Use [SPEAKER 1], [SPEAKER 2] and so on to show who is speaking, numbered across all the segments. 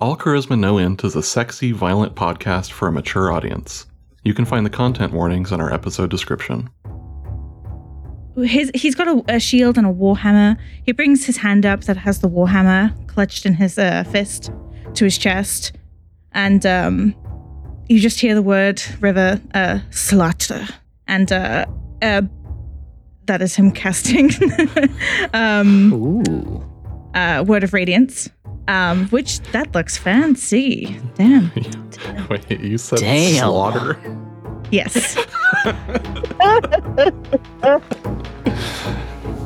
[SPEAKER 1] All Charisma No Int is a sexy, violent podcast for a mature audience. You can find the content warnings in our episode description.
[SPEAKER 2] His, he's got a, a shield and a warhammer. He brings his hand up that has the warhammer clutched in his uh, fist to his chest, and um, you just hear the word river uh, slaughter, and uh, uh, that is him casting um,
[SPEAKER 3] Ooh.
[SPEAKER 2] uh, word of radiance, um, which that looks fancy. Damn.
[SPEAKER 1] Wait, you said
[SPEAKER 3] Damn.
[SPEAKER 1] slaughter?
[SPEAKER 2] Yes.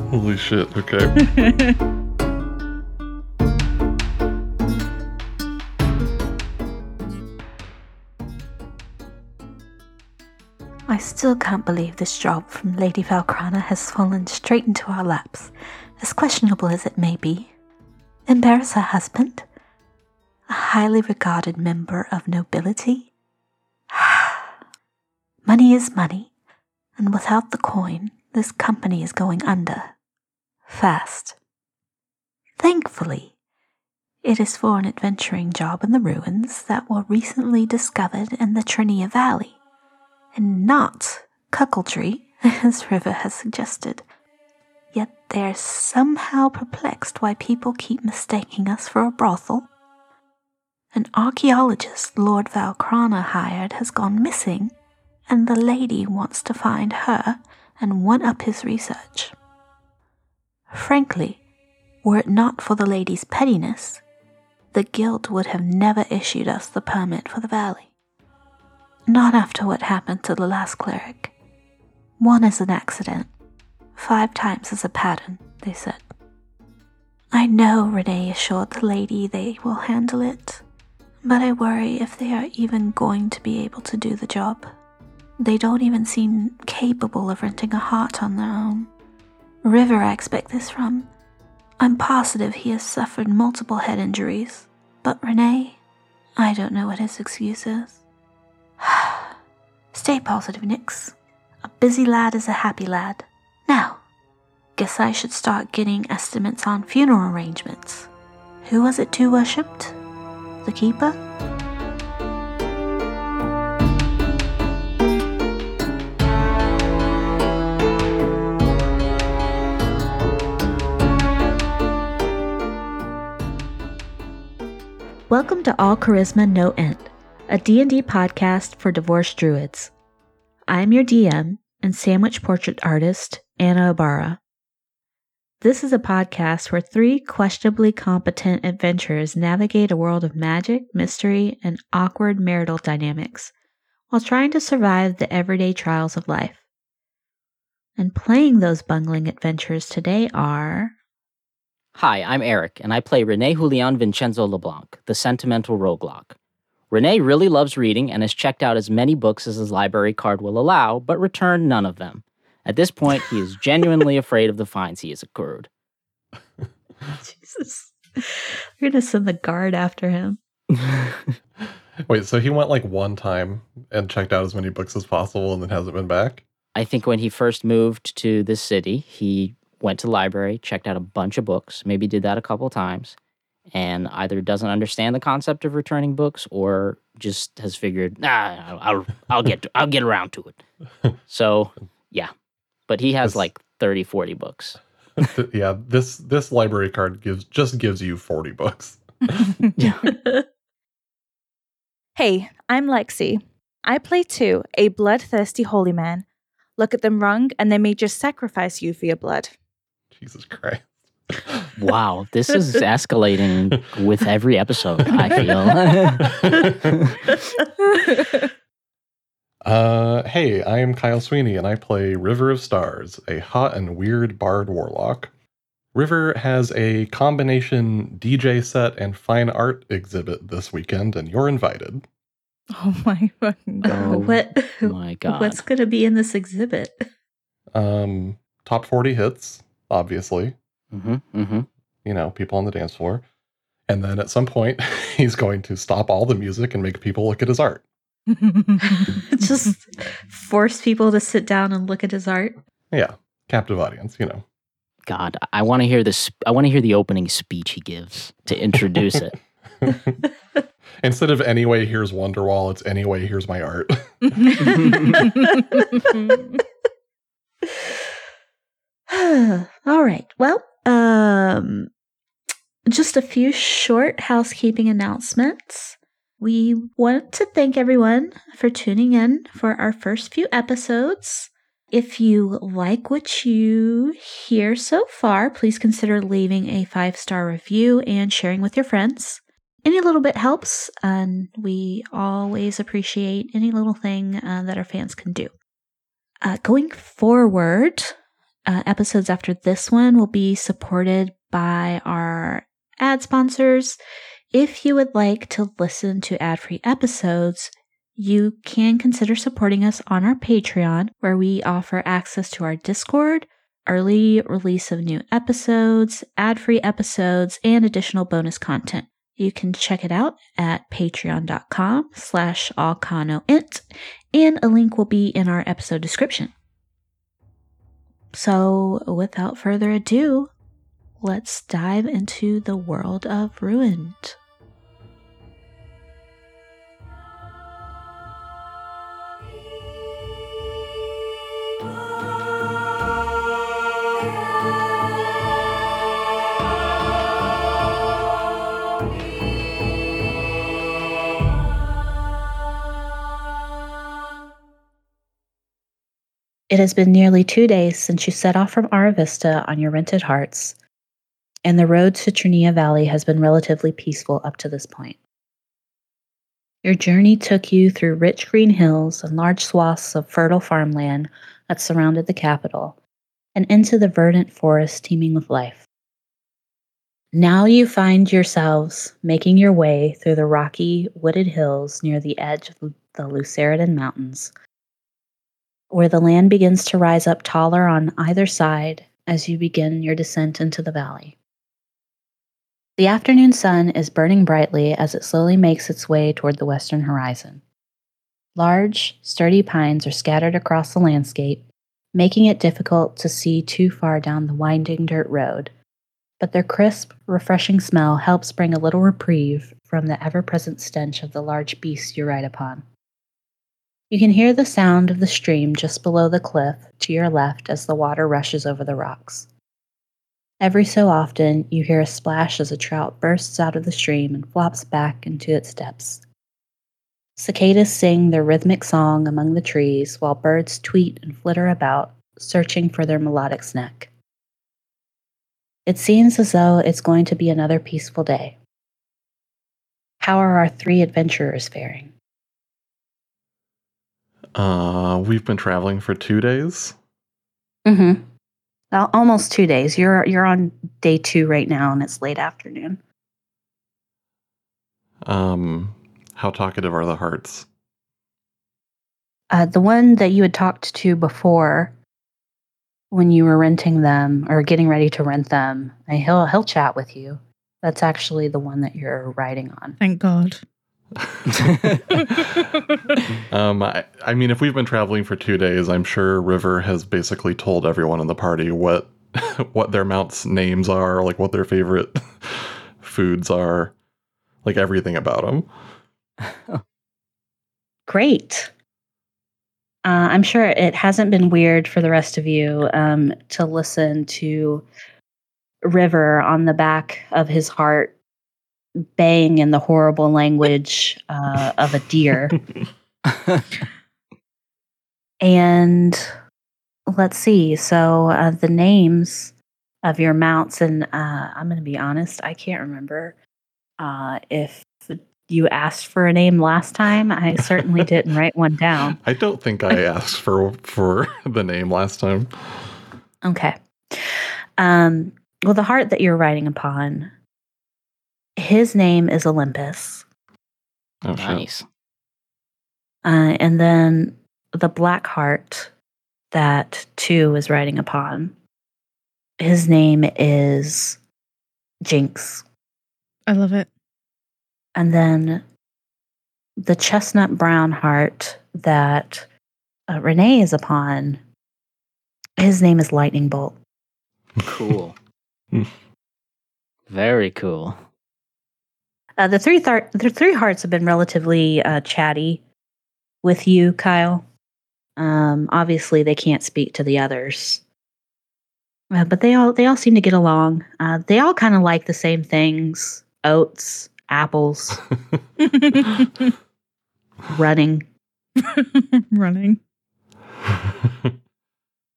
[SPEAKER 1] Holy shit, okay.
[SPEAKER 4] I still can't believe this job from Lady Valkrana has fallen straight into our laps, as questionable as it may be. Embarrass her husband? A highly regarded member of nobility? money is money, and without the coin, this company is going under. Fast. Thankfully, it is for an adventuring job in the ruins that were recently discovered in the Trinia Valley and not cuckoldry, as River has suggested. Yet they're somehow perplexed why people keep mistaking us for a brothel. An archaeologist Lord Valkrana hired has gone missing, and the lady wants to find her and one up his research. Frankly, were it not for the lady's pettiness, the guild would have never issued us the permit for the valley. Not after what happened to the last cleric. One is an accident. Five times as a pattern, they said. I know Rene assured the lady they will handle it, but I worry if they are even going to be able to do the job. They don't even seem capable of renting a hart on their own. River, I expect this from. I'm positive he has suffered multiple head injuries, but Rene, I don't know what his excuse is. Stay positive, Nix. A busy lad is a happy lad. Now, guess I should start getting estimates on funeral arrangements. Who was it to worshipped? The keeper?
[SPEAKER 5] Welcome to All Charisma No Int, a D&D podcast for divorced druids. I am your DM and sandwich portrait artist, Anna Ibarra. This is a podcast where three questionably competent adventurers navigate a world of magic, mystery, and awkward marital dynamics while trying to survive the everyday trials of life. And playing those bungling adventures today are
[SPEAKER 3] Hi, I'm Eric, and I play Rene Julian Vincenzo LeBlanc, the sentimental roguelocke. Rene really loves reading and has checked out as many books as his library card will allow, but returned none of them. At this point, he is genuinely afraid of the fines he has accrued.
[SPEAKER 5] Jesus. We're gonna send the guard after him.
[SPEAKER 1] Wait, so he went like one time and checked out as many books as possible and then hasn't been back?
[SPEAKER 3] I think when he first moved to this city, he went to the library, checked out a bunch of books, maybe did that a couple times, and either doesn't understand the concept of returning books or just has figured, nah, I'll I'll get to, I'll get around to it. So, yeah. But he has
[SPEAKER 1] This-
[SPEAKER 3] like 30, 40 books.
[SPEAKER 1] yeah, this this library card gives just gives you 40 books.
[SPEAKER 2] Hey, I'm Lexi. I play too, a bloodthirsty holy man. Look at them wrong, and they may just sacrifice you for your blood.
[SPEAKER 1] Jesus Christ.
[SPEAKER 3] Wow, this is escalating with every episode, I feel.
[SPEAKER 1] Uh, hey, I am Kyle Sweeney and I play River of Stars, a hot and weird bard warlock. River has a combination DJ set and fine art exhibit this weekend, and you're invited.
[SPEAKER 2] Oh my fucking god.
[SPEAKER 3] Oh
[SPEAKER 5] what?
[SPEAKER 3] my God.
[SPEAKER 5] What's gonna be in this exhibit?
[SPEAKER 1] Um, top 40 hits, obviously,
[SPEAKER 3] hmm hmm
[SPEAKER 1] you know, people on the dance floor. And then at some point, he's going to stop all the music and make people look at his art.
[SPEAKER 5] Just force people to sit down and look at his art.
[SPEAKER 1] Yeah, captive audience, you know.
[SPEAKER 3] God, I want to hear this. I want to hear the opening speech he gives to introduce it.
[SPEAKER 1] Instead of anyway, here's Wonderwall, it's anyway, here's my art.
[SPEAKER 4] All right. Well, um, just a few short housekeeping announcements. We want to thank everyone for tuning in for our first few episodes. If you like what you hear so far, please consider leaving a five star review and sharing with your friends. Any little bit helps, and we always appreciate any little thing uh, that our fans can do. Uh, going forward, uh, episodes after this one will be supported by our ad sponsors. If you would like to listen to ad free episodes, you can consider supporting us on our Patreon, where we offer access to our Discord, early release of new episodes, ad free episodes, and additional bonus content. You can check it out at patreon.com slash allchanoint, and a link will be in our episode description. So, without further ado, let's dive into the world of Ruined. It has been nearly two days since you set off from Aravista on your rented harts, and the road to Trinia Valley has been relatively peaceful up to this point. Your journey took you through rich green hills and large swaths of fertile farmland that surrounded the capital, and into the verdant forest teeming with life. Now you find yourselves making your way through the rocky, wooded hills near the edge of the Luceridan Mountains, where the land begins to rise up taller on either side as you begin your descent into the valley. The afternoon sun is burning brightly as it slowly makes its way toward the western horizon. Large, sturdy pines are scattered across the landscape, making it difficult to see too far down the winding dirt road, but their crisp, refreshing smell helps bring a little reprieve from the ever present stench of the large beasts you ride upon. You can hear the sound of the stream just below the cliff to your left as the water rushes over the rocks. Every so often, you hear a splash as a trout bursts out of the stream and flops back into its depths. Cicadas sing their rhythmic song among the trees while birds tweet and flitter about, searching for their melodic snack. It seems as though it's going to be another peaceful day. How are our three adventurers faring?
[SPEAKER 1] Uh, we've been traveling for two days.
[SPEAKER 4] Mm-hmm. Well, almost two days. You're you're on day two right now, and it's late afternoon.
[SPEAKER 1] Um, how talkative are the harts?
[SPEAKER 4] Uh, the one that you had talked to before, when you were renting them or getting ready to rent them, he'll he'll chat with you. That's actually the one that you're riding on.
[SPEAKER 2] Thank God.
[SPEAKER 1] um, I, I mean, if we've been traveling for two days, I'm sure River has basically told everyone in the party what what their mounts' names are, like what their favorite foods are, like everything about them.
[SPEAKER 4] Great. Uh, I'm sure it hasn't been weird for the rest of you um, to listen to River on the back of his hart baying in the horrible language uh, of a deer. and let's see. So uh, the names of your mounts, and uh, I'm going to be honest, I can't remember uh, if you asked for a name last time. I certainly didn't write one down.
[SPEAKER 1] I don't think I asked for for the name last time.
[SPEAKER 4] Okay. Um, well, the hart that you're riding upon his name is Olympus.
[SPEAKER 1] Oh, shit.
[SPEAKER 3] nice.
[SPEAKER 4] Uh, and then the black hart that two is riding upon, his name is Jinx.
[SPEAKER 2] I love it.
[SPEAKER 4] And then the chestnut brown hart that uh, Rene is upon, his name is Lightning Bolt.
[SPEAKER 3] Cool. Very cool.
[SPEAKER 4] Uh, the three thar- the three harts have been relatively uh, chatty with you, Kyle. Um, obviously, they can't speak to the others, uh, but they all they all seem to get along. Uh, they all kind of like the same things: oats, apples, running.
[SPEAKER 2] Running.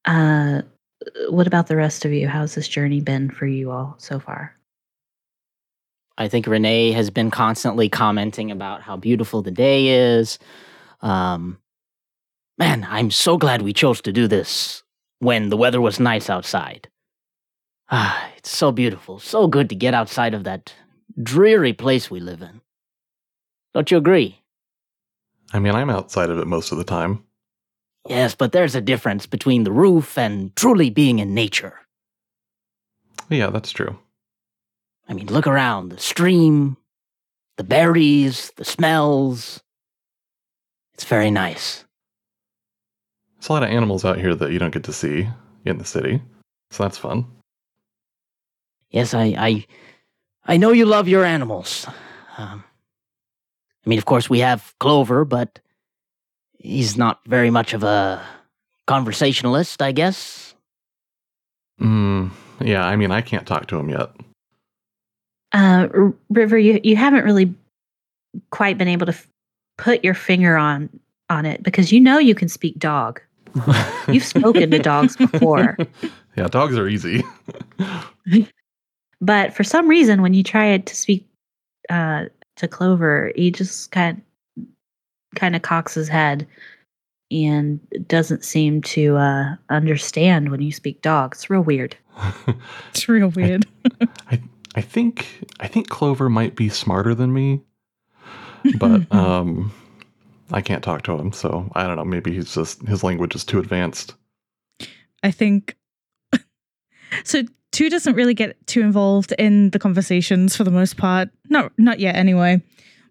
[SPEAKER 4] Uh, what about the rest of you? How's this journey been for you all so far?
[SPEAKER 3] I think Rene has been constantly commenting about how beautiful the day is. Um, man, I'm so glad we chose to do this when the weather was nice outside. Ah, it's so beautiful, so good to get outside of that dreary place we live in. Don't you agree?
[SPEAKER 1] I mean, I'm outside of it most of the time.
[SPEAKER 3] Yes, but there's a difference between the roof and truly being in nature.
[SPEAKER 1] Yeah, that's true.
[SPEAKER 3] I mean, look around the stream, the berries, the smells. It's very nice.
[SPEAKER 1] There's a lot of animals out here that you don't get to see in the city, so that's fun.
[SPEAKER 3] Yes, I, I, I know you love your animals. Um, I mean, of course, we have Clover, but he's not very much of a conversationalist, I guess.
[SPEAKER 1] Mm, yeah, I mean, I can't talk to him yet.
[SPEAKER 4] Uh, River, you you haven't really quite been able to f- put your finger on on it because you know you can speak dog. You've spoken to dogs before.
[SPEAKER 1] yeah, dogs are easy.
[SPEAKER 4] But for some reason, when you try to speak uh, to Clover, he just kind kind of cocks his head and doesn't seem to uh, understand when you speak dog. It's real weird.
[SPEAKER 2] It's real weird.
[SPEAKER 1] I think I think Clover might be smarter than me, but um, I can't talk to him, so I don't know. Maybe he's just his language is too advanced.
[SPEAKER 2] I think so. Two doesn't really get too involved in the conversations for the most part. Not not yet, anyway.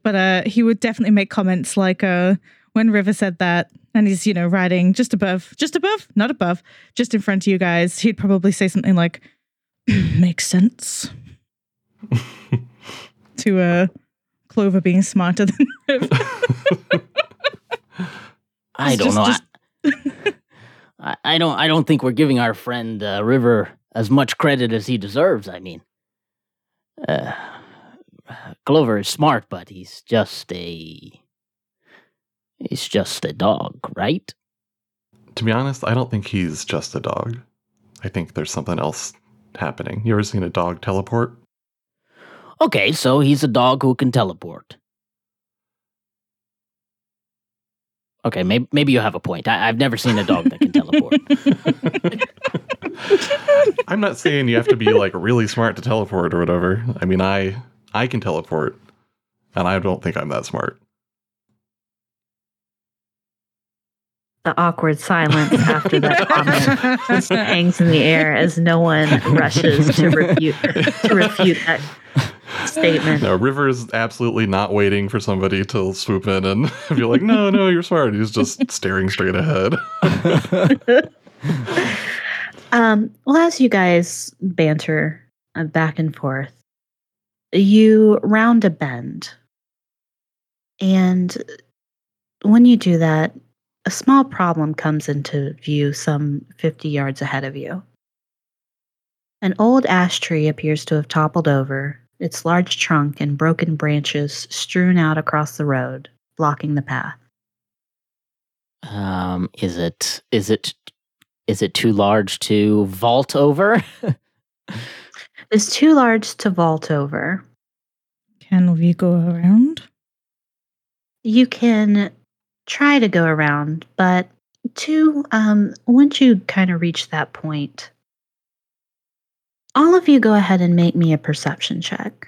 [SPEAKER 2] But uh, he would definitely make comments like uh, when River said that, and he's you know riding just above, just above, not above, just in front of you guys. He'd probably say something like, "Makes sense." to uh, Clover being smarter than River.
[SPEAKER 3] I don't
[SPEAKER 2] just-
[SPEAKER 3] know.
[SPEAKER 2] just-
[SPEAKER 3] I, I, I don't. I don't think we're giving our friend uh, River as much credit as he deserves. I mean, uh, Clover is smart, but he's just a. He's just a dog, right?
[SPEAKER 1] To be honest, I don't think he's just a dog. I think there's something else happening. You ever seen a dog teleport?
[SPEAKER 3] Okay, so he's a dog who can teleport. Okay, maybe maybe you have a point. I, I've never seen a dog that can teleport.
[SPEAKER 1] I'm not saying you have to be like really smart to teleport or whatever. I mean, I I can teleport, and I don't think I'm that smart.
[SPEAKER 4] The awkward silence after that comment hangs in the air as no one rushes to refute to refute that statement.
[SPEAKER 1] No, is absolutely not waiting for somebody to swoop in and be like, "No, no, you're smart." He's just staring straight ahead.
[SPEAKER 4] Um, well, as you guys banter uh, back and forth, you round a bend. And when you do that, a small problem comes into view some 50 yards ahead of you. An old ash tree appears to have toppled over, its large trunk and broken branches strewn out across the road, blocking the path.
[SPEAKER 3] um, is it is it is it too large to vault over?
[SPEAKER 4] It's too large to vault over.
[SPEAKER 2] Can we go around?
[SPEAKER 4] you can try to go around, but to um, once you kind of reach that point, all of you go ahead and make me a perception check.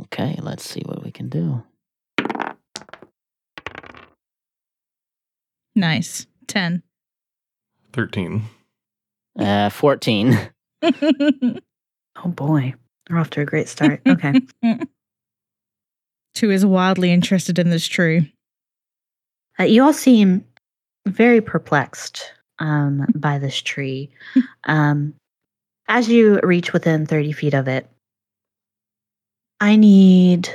[SPEAKER 3] okay, let's see what we can do.
[SPEAKER 2] Nice. 10.
[SPEAKER 1] Thirteen.
[SPEAKER 3] Uh, fourteen.
[SPEAKER 4] Oh boy, we're off to a great start. Okay.
[SPEAKER 2] Two is wildly interested in this tree.
[SPEAKER 4] uh, you all seem very perplexed um, by this tree. Um, as you reach within 30 feet of it, I need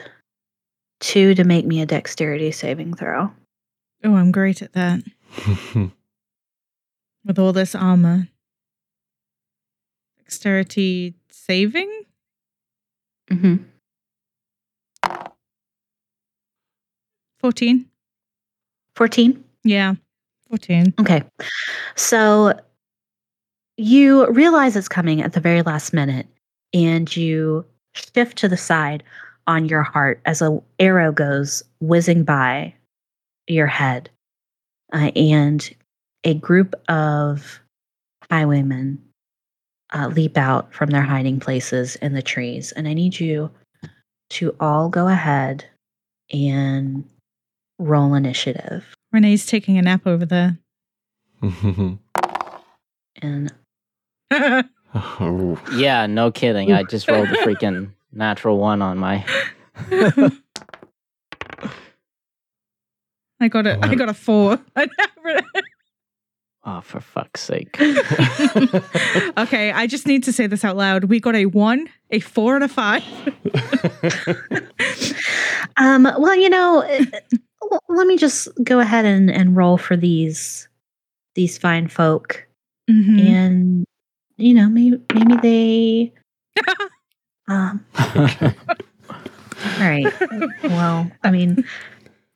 [SPEAKER 4] two to make me a dexterity saving throw.
[SPEAKER 2] Oh, I'm great at that. With all this armor. Dexterity saving?
[SPEAKER 4] Mm-hmm.
[SPEAKER 2] 14.
[SPEAKER 4] 14.
[SPEAKER 2] Yeah. 14.
[SPEAKER 4] Okay. So you realize it's coming at the very last minute and you shift to the side on your hart as a arrow goes whizzing by your head. Uh, and a group of highwaymen uh, leap out from their hiding places in the trees. And I need you to all go ahead and roll initiative.
[SPEAKER 2] Rene's taking a nap over there.
[SPEAKER 4] And
[SPEAKER 1] oh.
[SPEAKER 3] Yeah, no kidding. I just rolled a freaking natural one on my.
[SPEAKER 2] I got a I got a four.
[SPEAKER 3] Oh, for fuck's sake.
[SPEAKER 2] okay, I just need to say this out loud. We got a one, a four, and a five.
[SPEAKER 4] um, well, you know, uh, let me just go ahead and, and roll for these these fine folk,
[SPEAKER 2] Mhm.
[SPEAKER 4] and you know, maybe maybe they. um, all right. Well, I mean,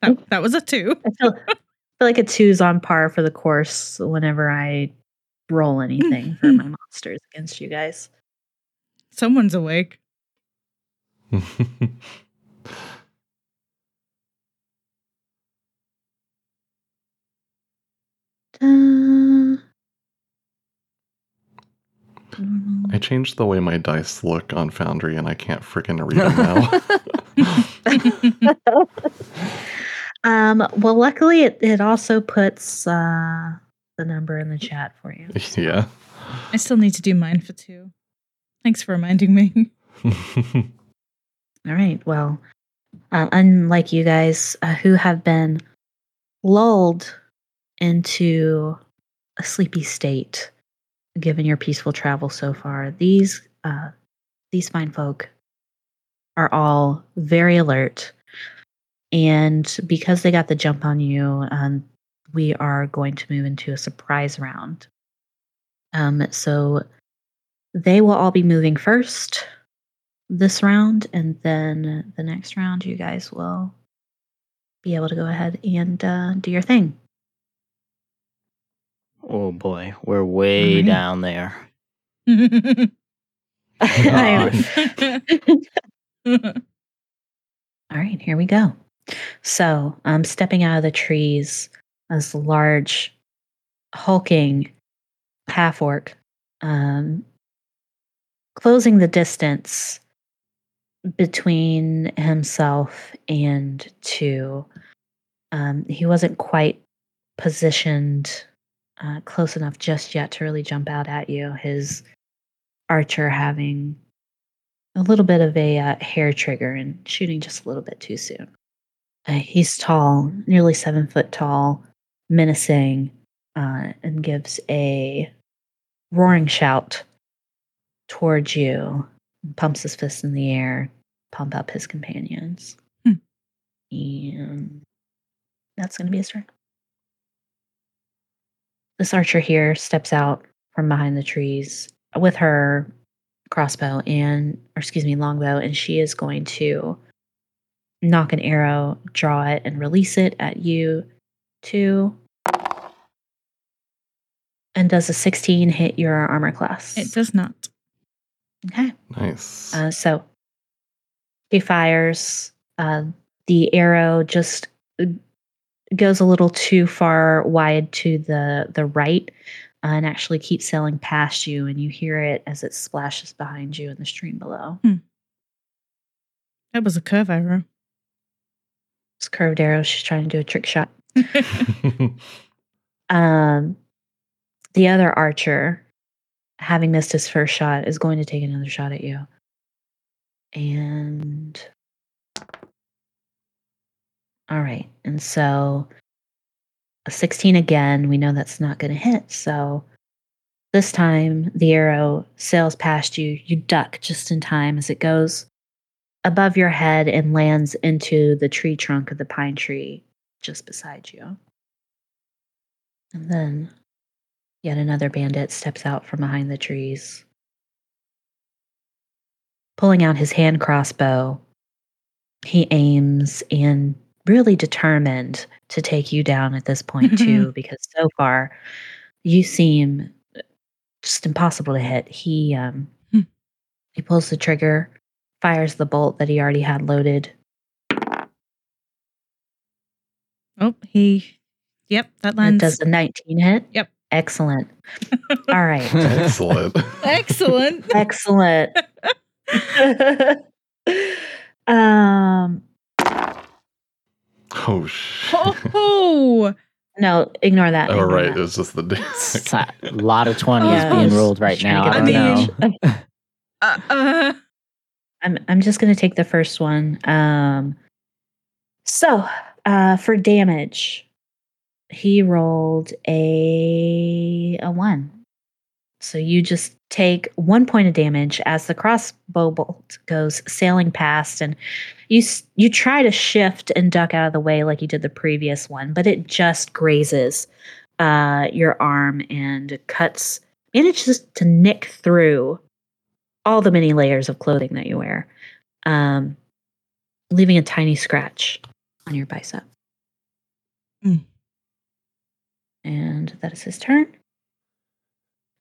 [SPEAKER 2] that, that was a two.
[SPEAKER 4] I feel, I feel like a two's on par for the course whenever I roll anything for my monsters against you guys.
[SPEAKER 2] Someone's awake.
[SPEAKER 4] Da-
[SPEAKER 1] I changed the way my dice look on Foundry and I can't freaking read them now.
[SPEAKER 4] Um, well, luckily, it, it also puts uh, the number in the chat for you.
[SPEAKER 1] yeah.
[SPEAKER 2] I still need to do mine for two. Thanks for reminding me.
[SPEAKER 4] All right. Well, uh, unlike you guys uh, who have been lulled into a sleepy state, given your peaceful travel so far, these uh, these fine folk are all very alert, and because they got the jump on you, um, we are going to move into a surprise round. Um, so they will all be moving first this round, and then the next round, you guys will be able to go ahead and uh, do your thing.
[SPEAKER 3] Oh boy, we're way down there.
[SPEAKER 4] All right, here we go. So, um, stepping out of the trees, as large, hulking half orc, um, closing the distance between himself and two. Um, he wasn't quite positioned uh, close enough just yet to really jump out at you. His archer having a little bit of a uh, hair trigger and shooting just a little bit too soon. Uh, he's tall, nearly seven foot tall, menacing, uh, and gives a roaring shout towards you, pumps his fist in the air, pump up his companions.
[SPEAKER 2] Hmm.
[SPEAKER 4] And that's going to be his turn. This archer here steps out from behind the trees with her crossbow and, or excuse me, longbow, and she is going to knock an arrow, draw it, and release it at you two. And does a 16 hit your armor class?
[SPEAKER 2] it does not.
[SPEAKER 4] Okay.
[SPEAKER 1] nice.
[SPEAKER 4] Uh, so he fires. Uh, the arrow just uh, goes a little too far wide to the the right, uh, and actually keeps sailing past you, and you hear it as it splashes behind you in the stream below.
[SPEAKER 2] That was a curve arrow.
[SPEAKER 4] It's curved arrow. She's trying to do a trick shot. Um, the other archer, having missed his first shot, is going to take another shot at you. And all right, and so a 16 again. We know that's not going to hit. So this time the arrow sails past you. You duck just in time as it goes above your head and lands into the tree trunk of the pine tree just beside you. And then yet another bandit steps out from behind the trees, pulling out his hand crossbow. He aims and really determined to take you down at this point too because so far you seem just impossible to hit. He um
[SPEAKER 2] Hmm.
[SPEAKER 4] he pulls the trigger, fires the bolt that he already had loaded.
[SPEAKER 2] Oh, he. Yep, that
[SPEAKER 4] It
[SPEAKER 2] lands.
[SPEAKER 4] does a 19 hit.
[SPEAKER 2] Yep.
[SPEAKER 4] Excellent. All right.
[SPEAKER 1] Excellent.
[SPEAKER 2] Excellent.
[SPEAKER 4] Excellent. um
[SPEAKER 1] oh shit.
[SPEAKER 2] Oh,
[SPEAKER 4] no, ignore that.
[SPEAKER 1] Oh
[SPEAKER 4] ignore
[SPEAKER 1] right,
[SPEAKER 4] that.
[SPEAKER 1] it's just the
[SPEAKER 3] It's a lot of 20s
[SPEAKER 4] Yeah.
[SPEAKER 3] being rolled right now.
[SPEAKER 4] to
[SPEAKER 3] I
[SPEAKER 4] get
[SPEAKER 3] don't
[SPEAKER 4] the
[SPEAKER 3] know.
[SPEAKER 4] damage.
[SPEAKER 2] uh, uh,
[SPEAKER 4] I'm I'm just gonna take the first one. Um, so uh, for damage, he rolled a a one. So you just take one point of damage as the crossbow bolt goes sailing past, and you you try to shift and duck out of the way like you did the previous one, but it just grazes uh, your arm and cuts manages to nick through all the many layers of clothing that you wear, um, leaving a tiny scratch on your bicep.
[SPEAKER 2] Mm.
[SPEAKER 4] And that is his turn.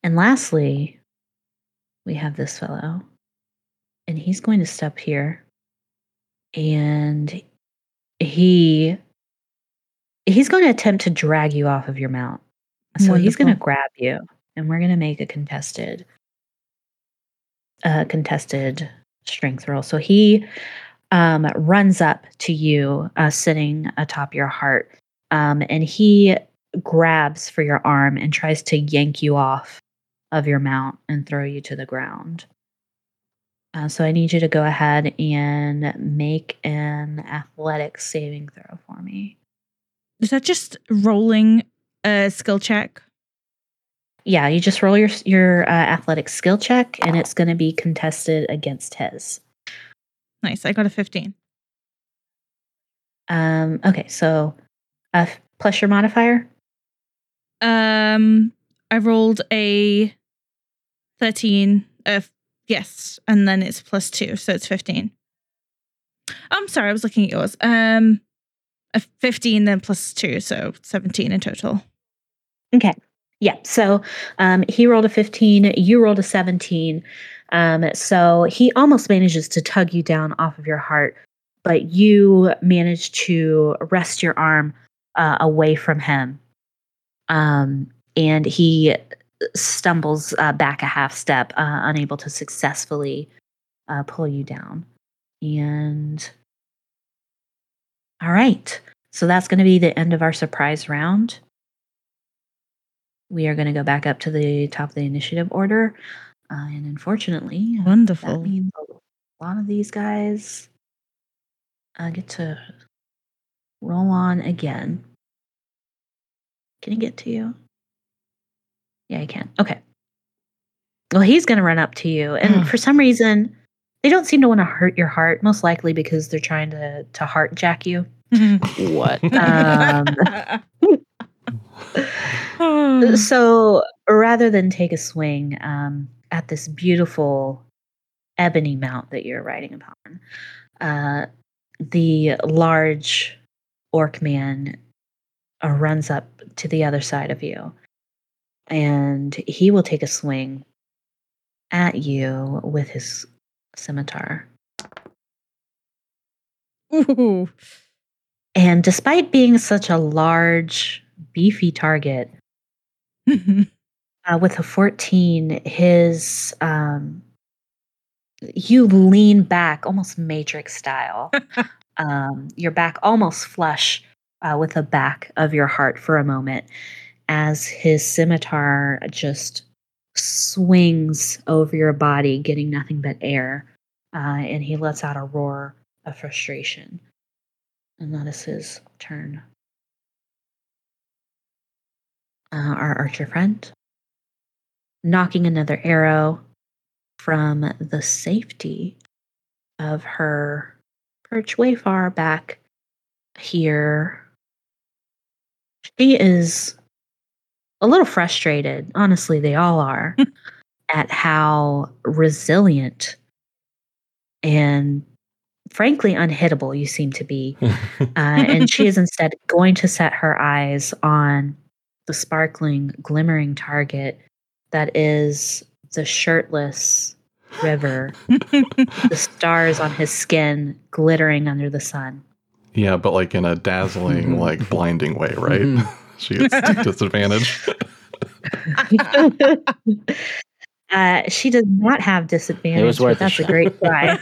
[SPEAKER 4] And lastly, we have this fellow, and he's going to step here, and he he's going to attempt to drag you off of your mount. So he's going to grab you, and we're going to make a contested a contested strength roll. So he um, runs up to you, uh, sitting atop your hart, um, and he grabs for your arm and tries to yank you off of your mount and throw you to the ground. Uh, so I need you to go ahead and make an athletic saving throw for me.
[SPEAKER 2] is that just rolling a skill check?
[SPEAKER 4] Yeah, you just roll your your uh, athletic skill check, and it's going to be contested against his.
[SPEAKER 2] Nice. I got a 15.
[SPEAKER 4] Um, okay, so uh, plus your modifier.
[SPEAKER 2] Um, I rolled a 13. Uh, yes, and then it's plus two, so it's 15. I'm sorry, I was looking at yours. Um, a 15, then plus two, so 17 in total.
[SPEAKER 4] Okay. Yeah. So um, he rolled a 15, you rolled a 17. Um, so he almost manages to tug you down off of your hart, but you manage to wrest your arm uh, away from him. Um, and he stumbles uh, back a half step, uh, unable to successfully uh, pull you down. And all right. So that's going to be the end of our surprise round we are going to go back up to the top of the initiative order. Uh, and unfortunately, uh, that means a lot of these guys uh, get to roll on again. Can he get to you? Yeah, he can. Okay. Well, he's going to run up to you. And for some reason, they don't seem to want to hurt your hart, most likely because they're trying to, to hart jack you.
[SPEAKER 3] What?
[SPEAKER 4] Um, so rather than take a swing um, at this beautiful ebony mount that you're riding upon, uh, the large orc man uh, runs up to the other side of you and he will take a swing at you with his scimitar.
[SPEAKER 2] Ooh.
[SPEAKER 4] And despite being such a large, beefy target, uh, with a 14 his um you lean back almost matrix style um your back almost flush uh, with the back of your hart for a moment as his scimitar just swings over your body getting nothing but air uh, and he lets out a roar of frustration and that is his turn uh, our archer friend knocking another arrow from the safety of her perch way far back here. She is a little frustrated. Honestly, they all are at how resilient and frankly unhittable you seem to be. Uh, and she is instead going to set her eyes on the sparkling, glimmering target that is the shirtless river, the stars on his skin glittering under the sun.
[SPEAKER 1] yeah, but like in a dazzling, like blinding way, right? She gets disadvantage.
[SPEAKER 4] uh, she does not have disadvantage.
[SPEAKER 3] It was worth
[SPEAKER 4] but
[SPEAKER 3] a
[SPEAKER 4] That's a great try.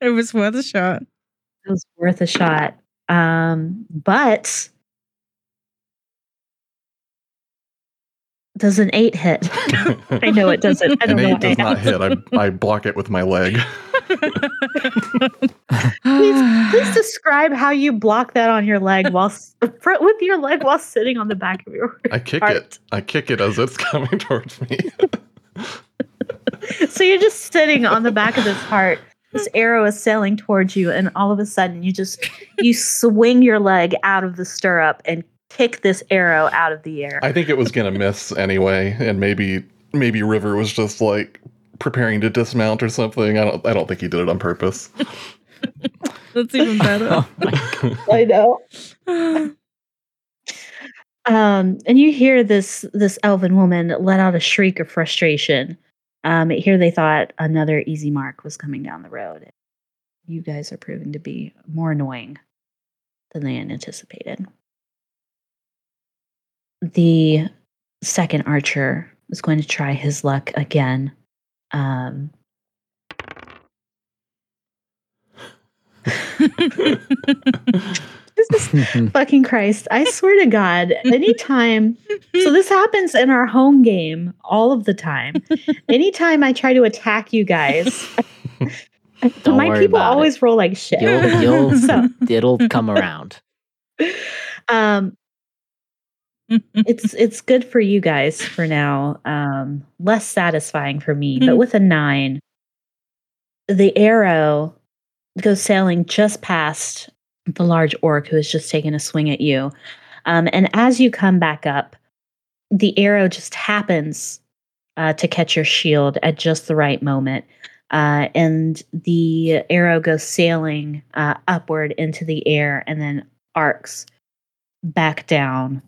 [SPEAKER 2] it was worth a shot.
[SPEAKER 4] it was worth a shot. Um, but does an eight hit? I know it doesn't. I don't know.
[SPEAKER 1] eight does not hit. I, I block it with my leg.
[SPEAKER 4] Please, please describe how you block that on your leg while with your leg while sitting on the back of your.
[SPEAKER 1] I kick
[SPEAKER 4] Hart.
[SPEAKER 1] it. I kick it as it's coming towards me.
[SPEAKER 4] So you're just sitting on the back of this hart. This arrow is sailing towards you, and all of a sudden, you just you swing your leg out of the stirrup and kick this arrow out of the air.
[SPEAKER 1] I think it was gonna miss anyway, and maybe maybe River was just like preparing to dismount or something. I don't I don't think he did it on purpose.
[SPEAKER 2] That's even better.
[SPEAKER 3] Oh
[SPEAKER 4] I know. Um, and you hear this this elven woman let out a shriek of frustration. Um, here they thought another easy mark was coming down the road. You guys are proving to be more annoying than they had anticipated. The second archer is going to try his luck again. Um, this is fucking Christ. I swear to God, anytime. So this happens in our home game all of the time. Anytime I try to attack you guys,
[SPEAKER 3] Don't
[SPEAKER 4] my people
[SPEAKER 3] about it.
[SPEAKER 4] always roll like shit.
[SPEAKER 3] You'll, you'll,
[SPEAKER 4] So-
[SPEAKER 3] it'll come around.
[SPEAKER 4] um, it's it's good for you guys for now. Um, less satisfying for me, but
[SPEAKER 2] Mhm.
[SPEAKER 4] with a nine, the arrow goes sailing just past the large orc who has just taken a swing at you. Um, and as you come back up, the arrow just happens uh, to catch your shield at just the right moment. Uh, and the arrow goes sailing uh, upward into the air and then arcs back down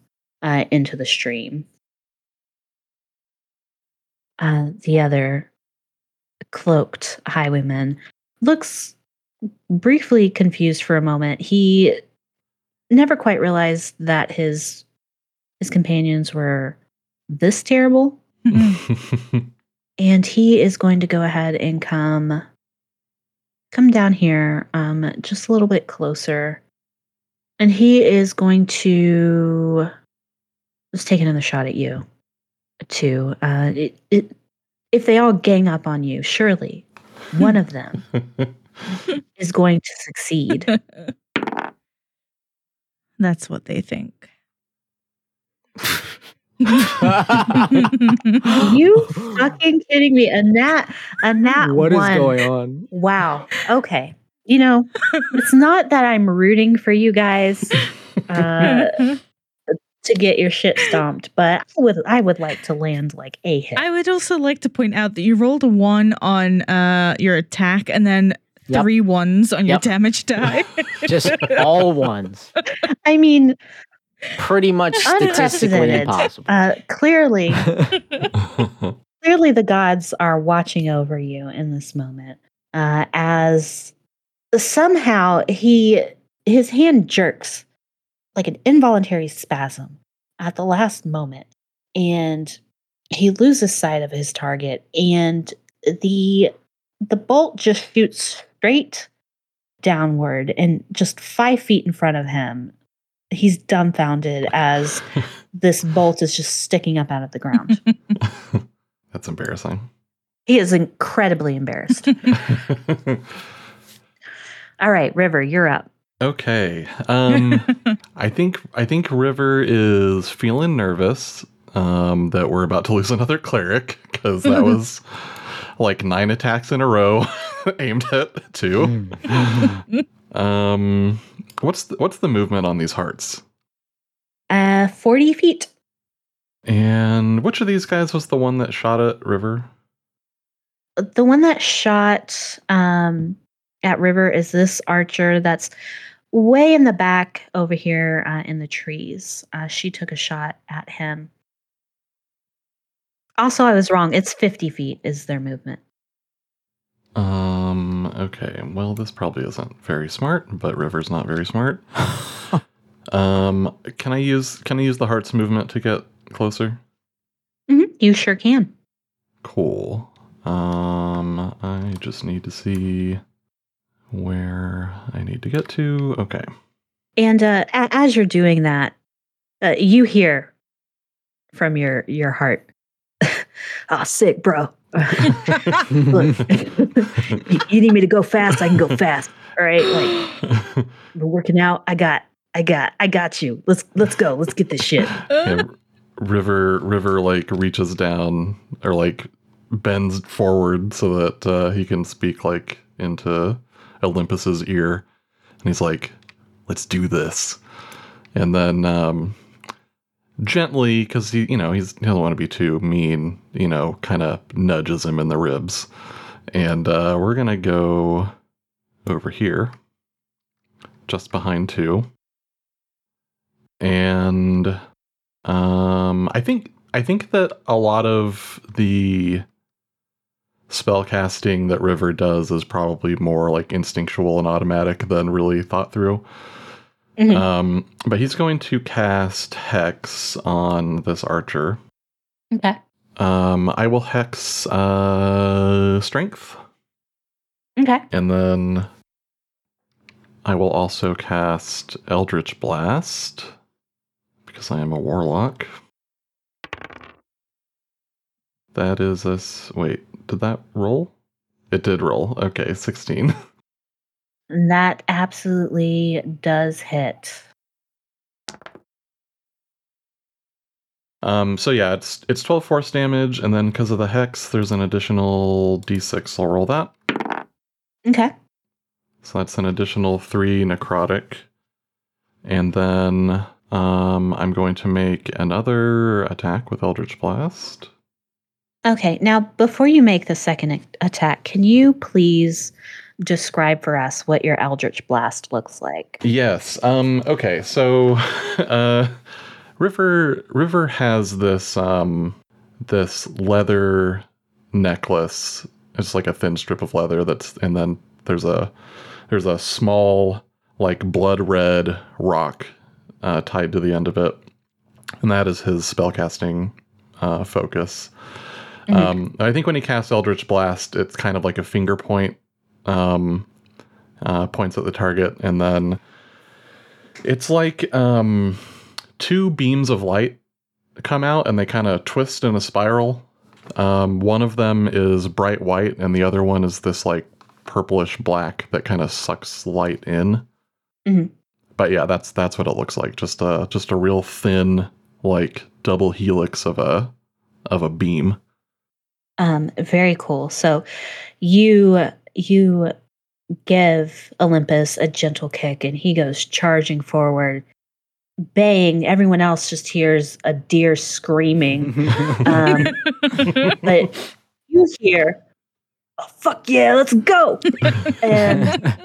[SPEAKER 4] uh, into the stream. Uh, the other cloaked highwayman looks briefly confused for a moment. He never quite realized that his his companions were this terrible, and he is going to go ahead and come come down here um, just a little bit closer, and he is going to just take another shot at you. Too, uh, it, it, if they all gang up on you, surely one of them is going to succeed.
[SPEAKER 2] That's what they think. you
[SPEAKER 4] fucking kidding me? And that, and that.
[SPEAKER 6] What is
[SPEAKER 4] one.
[SPEAKER 6] going on?
[SPEAKER 4] Wow. Okay. You know, it's not that I'm rooting for you guys uh, to get your shit stomped, but I would I would like to land like a hit.
[SPEAKER 2] I would also like to point out that you rolled a one on uh, your attack and then
[SPEAKER 3] Yep.
[SPEAKER 2] three ones on your damage die.
[SPEAKER 3] Just all ones.
[SPEAKER 4] I mean,
[SPEAKER 3] Pretty much statistically
[SPEAKER 4] Unprecedented.
[SPEAKER 3] impossible.
[SPEAKER 4] uh, clearly, clearly the gods are watching over you in this moment uh, as somehow he his hand jerks like an involuntary spasm at the last moment and he loses sight of his target and the the bolt just shoots straight downward and just five feet in front of him. He's dumbfounded as this bolt is just sticking up out of the ground.
[SPEAKER 1] That's embarrassing.
[SPEAKER 4] he is incredibly embarrassed. All right river you're up
[SPEAKER 1] okay. Um I think I think River is feeling nervous um, that we're about to lose another cleric because that was like nine attacks in a row aimed at two. Um, what's the, what's the movement on these harts?
[SPEAKER 4] Uh, 40 feet.
[SPEAKER 1] And which of these guys was the one that shot at River?
[SPEAKER 4] The one that shot um, at River is this archer that's way in the back over here uh, in the trees. Uh, she took a shot at him. Also, I was wrong. It's 50 feet is their movement.
[SPEAKER 1] Um, okay. Well, this probably isn't very smart, but River's not very smart. um, can I use can I use the hart's movement to get closer?
[SPEAKER 4] hmm You sure can.
[SPEAKER 1] Cool. Um, I just need to see where I need to get to. Okay.
[SPEAKER 4] And uh, a- as you're doing that, uh, you hear from your your hart, "Oh, sick, bro. Look, you, you need me to go fast. I can go fast. All right, like we're working out. I got, I got, I got you. Let's let's go. Let's get this shit.
[SPEAKER 1] Yeah, River River like reaches down or like bends forward so that uh, he can speak like into Olympus's ear, and he's like, "Let's do this." And then um, gently, because he you know he's he doesn't want to be too mean, you know, kind of nudges him in the ribs, and uh, we're gonna go over here, just behind two, and um, I think I think that a lot of the spell casting that River does is probably more like instinctual and automatic than really thought through.
[SPEAKER 4] Mhm.
[SPEAKER 1] Um, but he's going to cast Hex on this archer.
[SPEAKER 4] Okay.
[SPEAKER 1] Um, I will Hex uh, Strength,
[SPEAKER 4] Okay.
[SPEAKER 1] and then I will also cast Eldritch Blast because I am a warlock. That is a wait. Did that roll? It did roll. Okay, sixteen.
[SPEAKER 4] That absolutely does hit.
[SPEAKER 1] Um, so yeah, it's it's twelve force damage, and then because of the hex, there's an additional d6. I'll roll that.
[SPEAKER 4] Okay.
[SPEAKER 1] So that's an additional three necrotic, and then um, I'm going to make another attack with Eldritch Blast.
[SPEAKER 4] Okay. Now, before you make the second attack, can you please describe for us what your Eldritch Blast looks like?
[SPEAKER 1] Yes. Um okay, so uh River River has this um this leather necklace. It's like a thin strip of leather that's and then there's a there's a small like blood red rock uh, tied to the end of it. And that is his spellcasting uh, focus.
[SPEAKER 4] Mhm.
[SPEAKER 1] Um, I think when he casts Eldritch Blast, it's kind of like a finger point um, uh, points at the target, and then it's like um, two beams of light come out, and they kind of twist in a spiral. Um, one of them is bright white, and the other one is this like purplish black that kind of sucks light in.
[SPEAKER 4] Mhm.
[SPEAKER 1] But yeah, that's that's what it looks like. Just a just a real thin like double helix of a of a beam.
[SPEAKER 4] Um, very cool. So you you give Olympus a gentle kick and he goes charging forward. Bang, everyone else just hears a deer screaming. Um, but you hear, oh, fuck yeah, let's go. and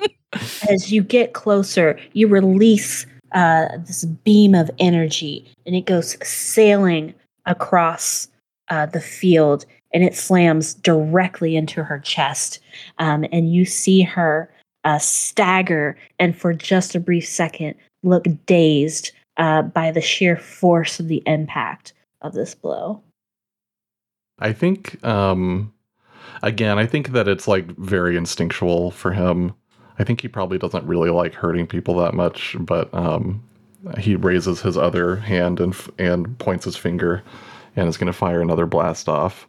[SPEAKER 4] as you get closer, you release uh, this beam of energy and it goes sailing across uh, the field and it slams directly into her chest. Um, and you see her uh, stagger and for just a brief second look dazed uh, by the sheer force of the impact of this blow.
[SPEAKER 1] I think um again, I think that it's like very instinctual for him. I think he probably doesn't really like hurting people that much, but um he raises his other hand and and points his finger and is going to fire another blast off.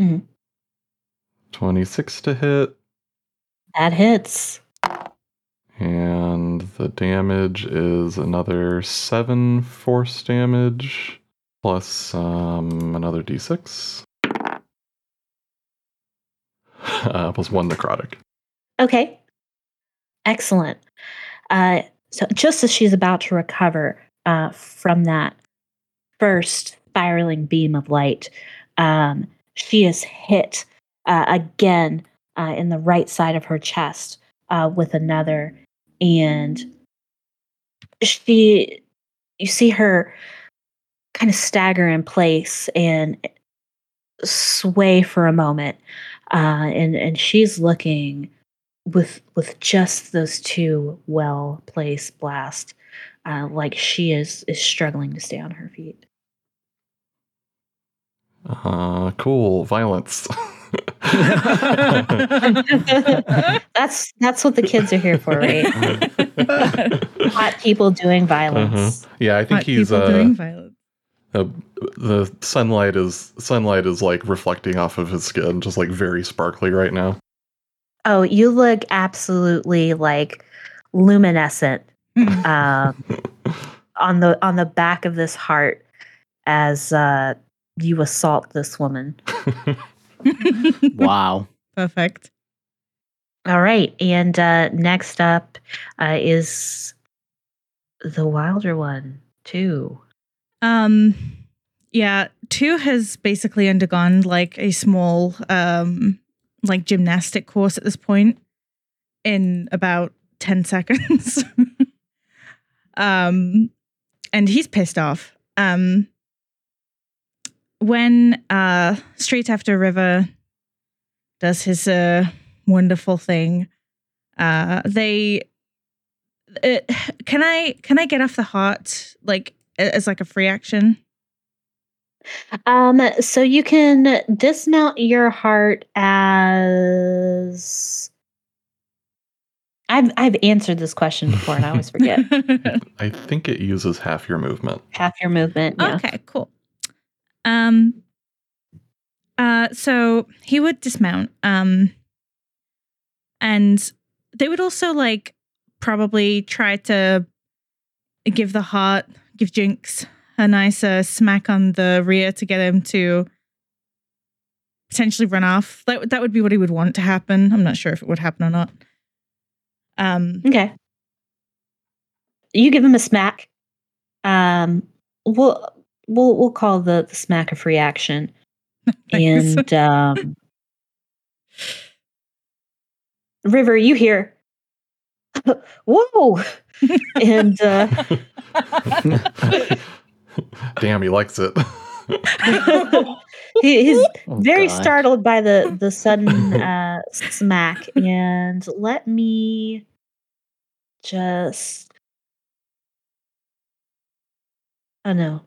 [SPEAKER 4] Mhm.
[SPEAKER 1] 26 to hit
[SPEAKER 4] That hits.
[SPEAKER 1] and the damage is another 7 force damage plus um another d6. uh, plus one necrotic.
[SPEAKER 4] Okay. Excellent. Uh, so just as she's about to recover uh, from that first spiraling beam of light, um, she is hit uh, again uh, in the right side of her chest uh, with another, and she, you see her kind of stagger in place and sway for a moment, uh, and and she's looking with with just those two well placed blasts, uh, like she is is struggling to stay on her feet.
[SPEAKER 1] Uh, cool. Violence.
[SPEAKER 4] that's that's what the kids are here for, right? Hot people doing violence.
[SPEAKER 1] Uh-huh. Yeah, I think
[SPEAKER 2] Hot
[SPEAKER 1] he's
[SPEAKER 2] people
[SPEAKER 1] uh,
[SPEAKER 2] doing violence.
[SPEAKER 1] uh, the sunlight is sunlight is like reflecting off of his skin, just like very sparkly right now.
[SPEAKER 4] Oh, you look absolutely like luminescent
[SPEAKER 2] Mm.
[SPEAKER 4] um, on the on the back of this hart as uh, you assault this woman.
[SPEAKER 3] Wow.
[SPEAKER 2] Perfect.
[SPEAKER 4] All right, and uh, next up uh, is the wilder one too.
[SPEAKER 2] Um, yeah, two has basically undergone like a small, um, like gymnastic course at this point in about 10 seconds. um, and he's pissed off. Um, when uh, straight after River does his uh, wonderful thing, uh, they uh, can I can I get off the hart like a- as like a free action?
[SPEAKER 4] Um, so you can dismount your hart as I've I've answered this question before and I always forget.
[SPEAKER 1] I think it uses half your movement.
[SPEAKER 4] Half your movement. Yeah.
[SPEAKER 2] Okay, cool. Um uh so he would dismount um and they would also like probably try to give the hart give Jinx a nice uh, smack on the rear to get him to potentially run off. That that would be what he would want to happen. I'm not sure if it would happen or not. Um
[SPEAKER 4] Okay. You give him a smack. Um, we'll we'll we'll call the, the smack of free action, and um, River, you hear, whoa, and uh,
[SPEAKER 1] Damn, he likes it.
[SPEAKER 4] he, he's
[SPEAKER 3] Oh,
[SPEAKER 4] very
[SPEAKER 3] God.
[SPEAKER 4] startled by the the sudden uh, smack, and let me just. Oh no!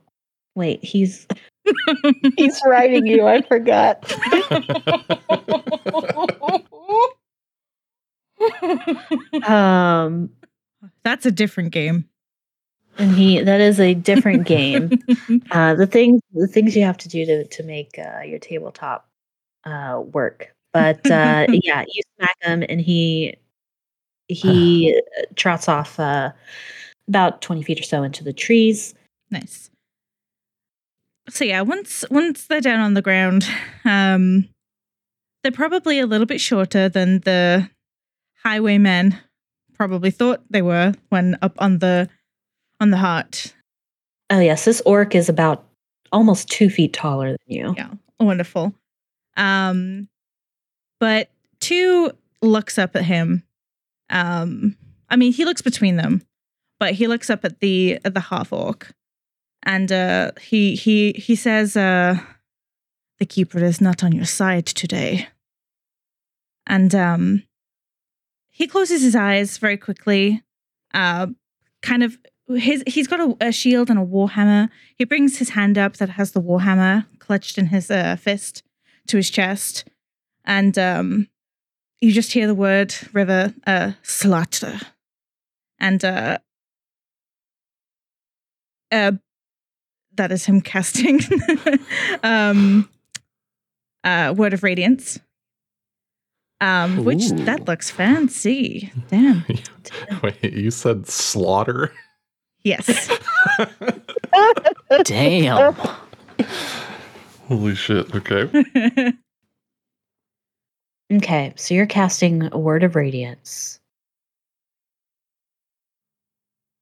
[SPEAKER 4] Wait, he's he's writing you. I forgot. Um,
[SPEAKER 2] That's a different game.
[SPEAKER 4] and he that is a different game. Uh, the things the things you have to do to to make uh, your tabletop uh, work. But uh, yeah, you smack him, and he he uh, trots off uh, about twenty feet or so into the trees.
[SPEAKER 2] Nice. So yeah, once once they're down on the ground, um, they're probably a little bit shorter than the highwaymen probably thought they were when up on the on the hart.
[SPEAKER 4] Oh yes, this orc is about almost two feet taller than you.
[SPEAKER 2] Yeah, wonderful. Um, but two looks up at him. Um, I mean, he looks between them, but he looks up at the at the half orc, and uh, he he he says, uh, "The keeper is not on your side today." And um, he closes his eyes very quickly. Uh, kind of his he's got a, a shield and a warhammer. He brings his hand up that has the warhammer clutched in his uh, fist to his chest, and um, you just hear the word river uh, slaughter, and uh, uh, that is him casting um, uh, word of radiance. Um, which
[SPEAKER 3] Ooh.
[SPEAKER 2] that looks fancy. Damn.
[SPEAKER 1] Wait, you said slaughter?
[SPEAKER 2] Yes.
[SPEAKER 3] Damn.
[SPEAKER 1] Holy shit. Okay.
[SPEAKER 4] Okay, so you're casting a word of radiance.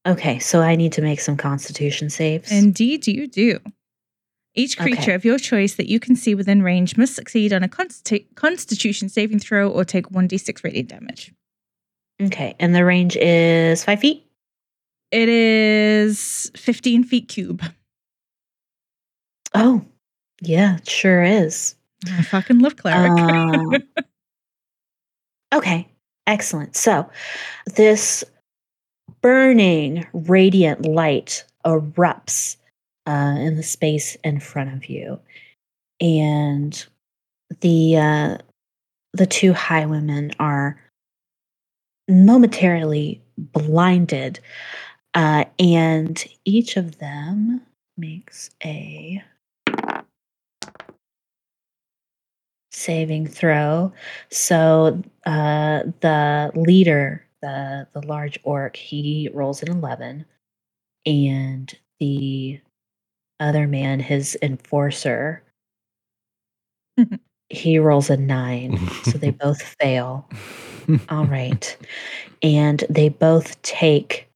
[SPEAKER 4] Okay, so I need to make some constitution saves.
[SPEAKER 2] Indeed, you do. Each creature
[SPEAKER 4] Okay.
[SPEAKER 2] of your choice that you can see within range must succeed on a consti- constitution saving throw or take 1d6 radiant damage.
[SPEAKER 4] okay, and the range is five feet.
[SPEAKER 2] It is 15 feet cube.
[SPEAKER 4] Oh, yeah, it sure is.
[SPEAKER 2] I fucking love cleric.
[SPEAKER 4] Um, okay, excellent. So, this burning, radiant light erupts uh, in the space in front of you, and the uh, the two highwaymen are momentarily blinded, uh, and each of them makes a saving throw. So uh, the leader, the the large orc, he rolls an eleven, and the other man, his enforcer, he rolls a nine. so they both fail. All right, and they both take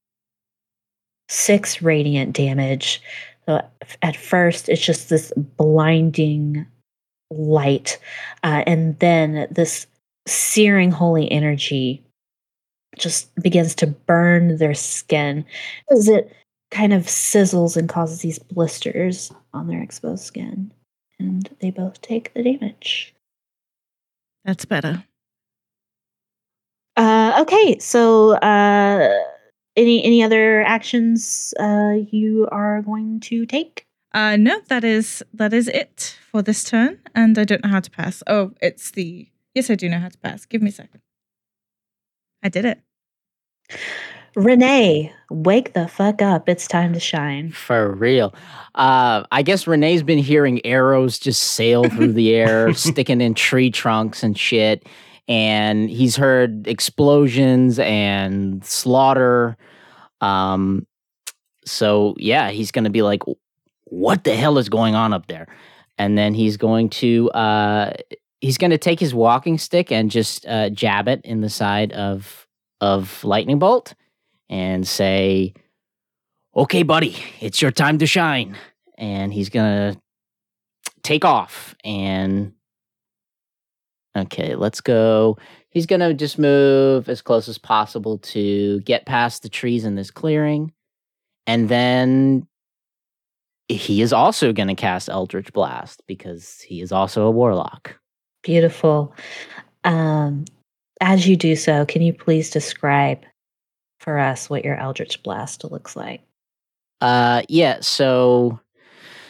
[SPEAKER 4] six radiant damage. So at first, it's just this blinding light, uh, and then this searing holy energy just begins to burn their skin as it kind of sizzles and causes these blisters on their exposed skin. And they both take the damage.
[SPEAKER 2] That's better.
[SPEAKER 4] Uh, okay, so uh, any any other actions uh, you are going to take?
[SPEAKER 2] Uh, no, that is that is it for this turn, and I don't know how to pass. Oh, it's the yes, I do know how to pass. Give me a second. I did it.
[SPEAKER 4] Rene, wake the fuck up! It's time to shine.
[SPEAKER 3] For real. Uh, I guess Rene's been hearing arrows just sail through the air, sticking in tree trunks and shit. And he's heard explosions and slaughter. Um, so yeah, he's gonna be like, "What the hell is going on up there?" And then he's going to uh, he's gonna take his walking stick and just uh, jab it in the side of of lightning bolt and say, okay, buddy, it's your time to shine. And he's going to take off. And okay, let's go. He's going to just move as close as possible to get past the trees in this clearing. And then he is also going to cast Eldritch Blast because he is also a warlock.
[SPEAKER 4] Beautiful. Um, as you do so, can you please describe for us what your Eldritch Blast looks like?
[SPEAKER 3] Uh, yeah. So,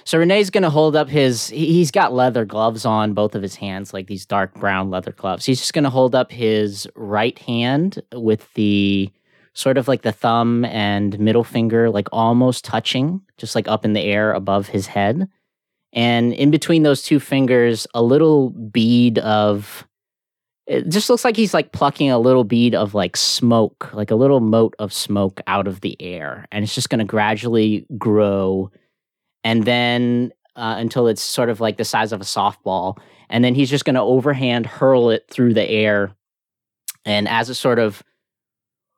[SPEAKER 3] so Rene's gonna hold up his. he- He's got leather gloves on both of his hands, like these dark brown leather gloves. He's just gonna hold up his right hand with the sort of like the thumb and middle finger, like almost touching, just like up in the air above his head. And in between those two fingers, a little bead of. It just looks like he's like plucking a little bead of like smoke, like a little mote of smoke out of the air. And it's just going to gradually grow. And then uh, until it's sort of like the size of a softball. And then he's just going to overhand hurl it through the air. And as it sort of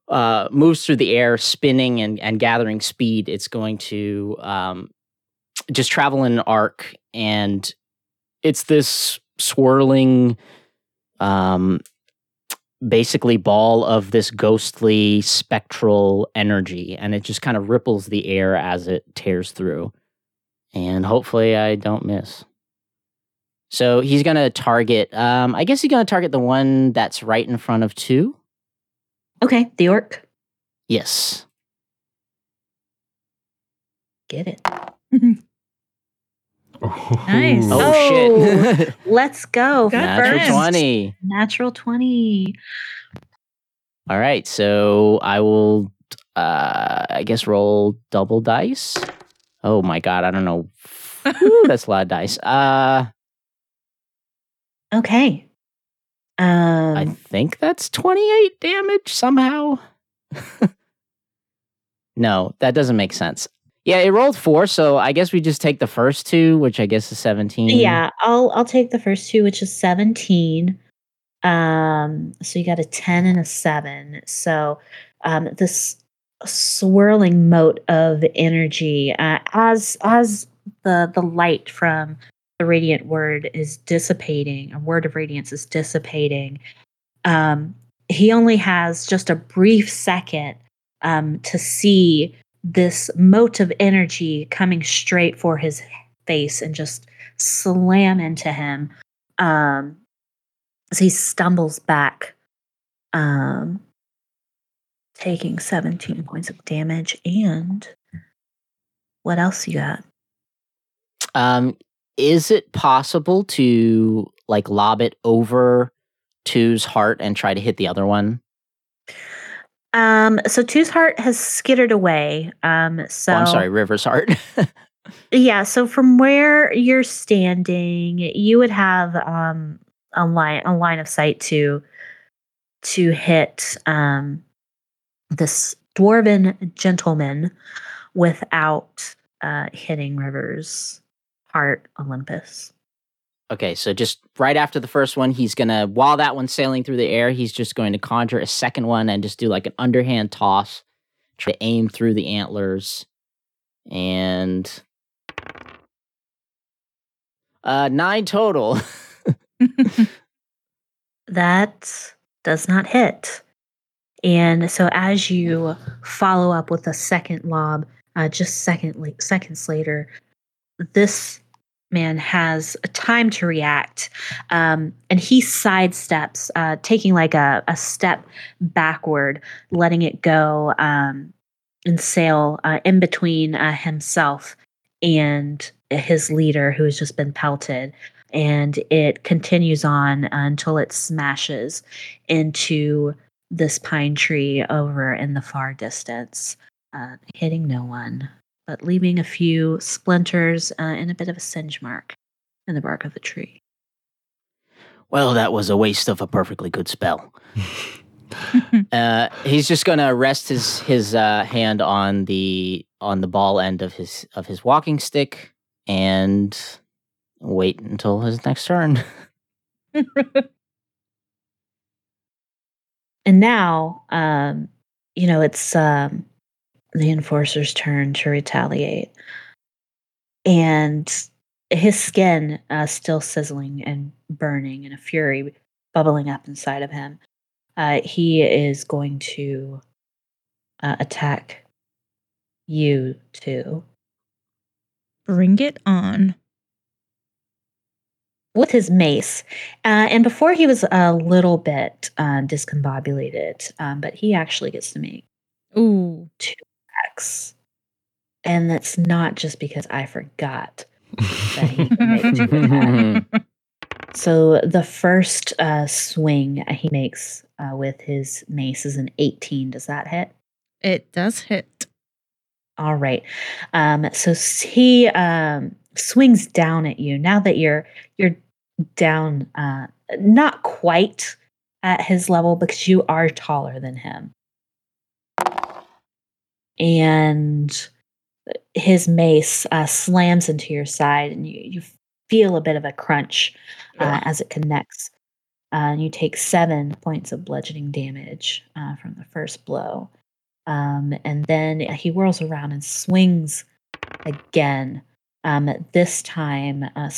[SPEAKER 3] uh, moves through the air, spinning and, and gathering speed, it's going to um, just travel in an arc. And it's this swirling um, basically ball of this ghostly spectral energy and it just kind of ripples the air as it tears through and hopefully i don't miss so he's gonna target um i guess he's gonna target the one that's right in front of two
[SPEAKER 4] Okay, the orc.
[SPEAKER 3] yes
[SPEAKER 4] Get it.
[SPEAKER 2] Nice.
[SPEAKER 3] oh,
[SPEAKER 4] Oh.
[SPEAKER 3] shit
[SPEAKER 4] Let's go.
[SPEAKER 2] Good
[SPEAKER 3] natural
[SPEAKER 2] first.
[SPEAKER 3] 20
[SPEAKER 4] Natural 20.
[SPEAKER 3] all right so i will uh i guess roll double dice oh my god i don't know Whew, that's a lot of dice uh
[SPEAKER 4] Okay. Um,
[SPEAKER 3] I think that's 28 damage somehow. no, that doesn't make sense. Yeah, it rolled four, so I guess we just take the first two, which I guess is 17.
[SPEAKER 4] yeah, I'll I'll take the first two, which is 17. Um, so you got a 10 and a 7. So um, this swirling mote of energy uh, as as the the light from the radiant word is dissipating, a word of radiance is dissipating. Um, he only has just a brief second um, to see this mote of energy coming straight for his face and just slam into him um, as he stumbles back, um, taking 17 points of damage. And what else you got?
[SPEAKER 3] Um, is it possible to like lob it over Two's hart and try to hit the other one?
[SPEAKER 4] Um, so Two's hart has skittered away. Um, so
[SPEAKER 3] Oh, I'm sorry, River's hart.
[SPEAKER 4] Yeah, so from where you're standing, you would have um a line a line of sight to to hit um this dwarven gentleman without uh hitting River's hart Olympus.
[SPEAKER 3] Okay, so just right after the first one, he's gonna while that one's sailing through the air, he's just going to conjure a second one and just do like an underhand toss, try to aim through the antlers, and uh nine total.
[SPEAKER 4] That does not hit. And so as you follow up with a second lob, uh, just second seconds later, this man has a time to react, um, and he sidesteps, uh, taking like a, a step backward, letting it go um, and sail uh, in between uh, himself and his leader, who has just been pelted. And it continues on until it smashes into this pine tree over in the far distance, uh, hitting no one, but leaving a few splinters uh, and a bit of a singe mark in the bark of the tree.
[SPEAKER 3] well, that was a waste of a perfectly good spell. uh, he's just gonna rest his his uh, hand on the on the ball end of his of his walking stick and wait until his next turn.
[SPEAKER 4] And now, um, you know, it's um, the enforcer's turn to retaliate. And his skin uh, still sizzling and burning and a fury bubbling up inside of him. Uh, he is going to uh, attack you too
[SPEAKER 2] Bring it on.
[SPEAKER 4] with his mace. Uh, and before he was a little bit uh, discombobulated, um, but he actually gets to make
[SPEAKER 2] Ooh.
[SPEAKER 4] And that's not just because I forgot that he can make two attacks. So the first uh, swing he makes uh, with his mace is an 18. Does that hit?
[SPEAKER 2] It does hit.
[SPEAKER 4] All right. Um, so he um, swings down at you. Now that you're you're down, uh, not quite at his level because you are taller than him, and his mace uh, slams into your side, and you you feel a bit of a crunch uh, as it connects. Uh, and you take seven points of bludgeoning damage uh, from the first blow. Um, and then he whirls around and swings again. Um, this time uh,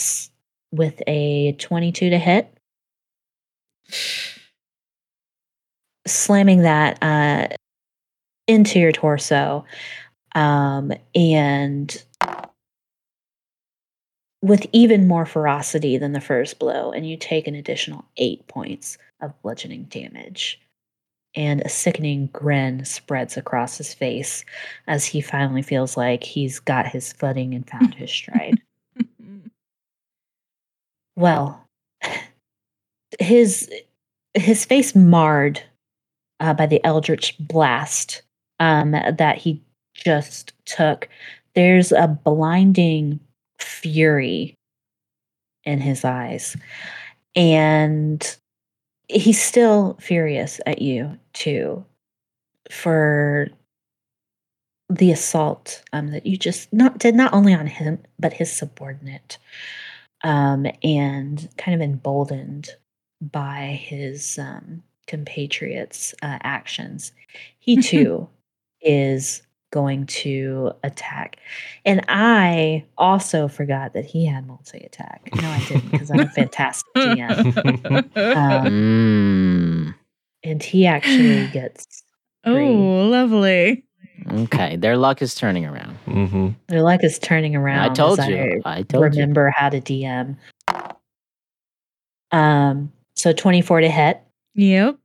[SPEAKER 4] with a 22 to hit, slamming that uh, into your torso. Um, and with even more ferocity than the first blow, and you take an additional eight points of bludgeoning damage and a sickening grin spreads across his face as he finally feels like he's got his footing and found his stride. well, his his face marred uh, by the eldritch blast um, that he just took. There's a blinding fury in his eyes, and he's still furious at you too for the assault um, that you just not did not only on him but his subordinate um, and kind of emboldened by his um, compatriots' uh, actions. He too is going to attack. And I also forgot that he had multi attack. No, I didn't because I'm a fantastic DM. Um,
[SPEAKER 3] Mm,
[SPEAKER 4] and he actually gets
[SPEAKER 2] oh, lovely.
[SPEAKER 3] okay, their luck is turning around.
[SPEAKER 1] hmm
[SPEAKER 4] their luck is turning around.
[SPEAKER 3] I told you. I told you.
[SPEAKER 4] remember how to DM. Um, so 24 to hit.
[SPEAKER 2] Yep.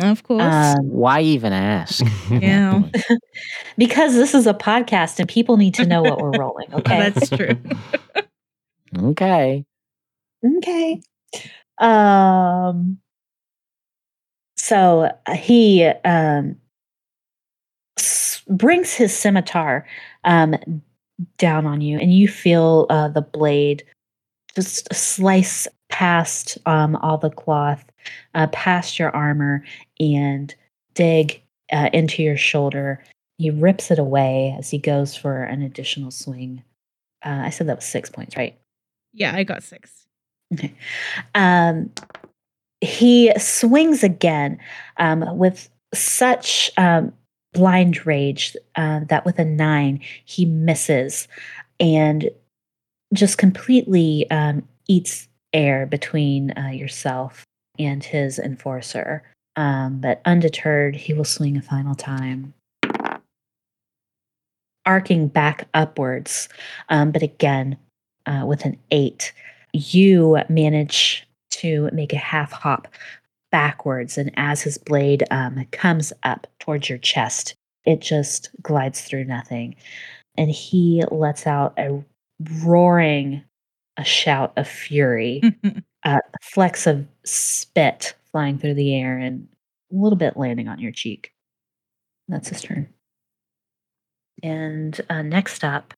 [SPEAKER 2] Of course.
[SPEAKER 4] Um,
[SPEAKER 3] Why even ask?
[SPEAKER 2] yeah.
[SPEAKER 4] because this is a podcast and people need to know what we're rolling. Okay.
[SPEAKER 2] That's true.
[SPEAKER 3] okay.
[SPEAKER 4] okay. Um. So uh, he um s- brings his scimitar um down on you, and you feel uh, the blade just slice past um all the cloth, uh, past your armor, and dig uh, into your shoulder. He rips it away as he goes for an additional swing. Uh, I said that was six points, right?
[SPEAKER 2] Yeah, I got six.
[SPEAKER 4] Okay. Um, he swings again um, with such um, blind rage uh, that with a nine, he misses and just completely um, eats air between uh, yourself and his enforcer. Um, but undeterred, he will swing a final time. Arcing back upwards, um, but again uh, with an eight you manage to make a half hop backwards. And as his blade um, comes up towards your chest, it just glides through nothing. And he lets out a roaring, a shout of fury, uh, flecks of spit flying through the air, and a little bit landing on your cheek. That's his turn. And uh, next up,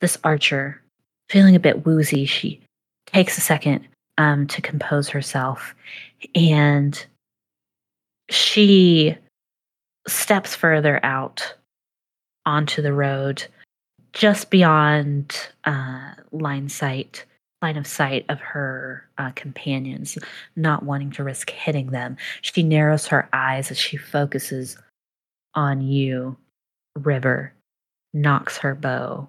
[SPEAKER 4] this archer, feeling a bit woozy, she takes a second um, to compose herself and she steps further out onto the road just beyond uh, line sight line of sight of her uh, companions not wanting to risk hitting them. She narrows her eyes as she focuses on you river nocks her bow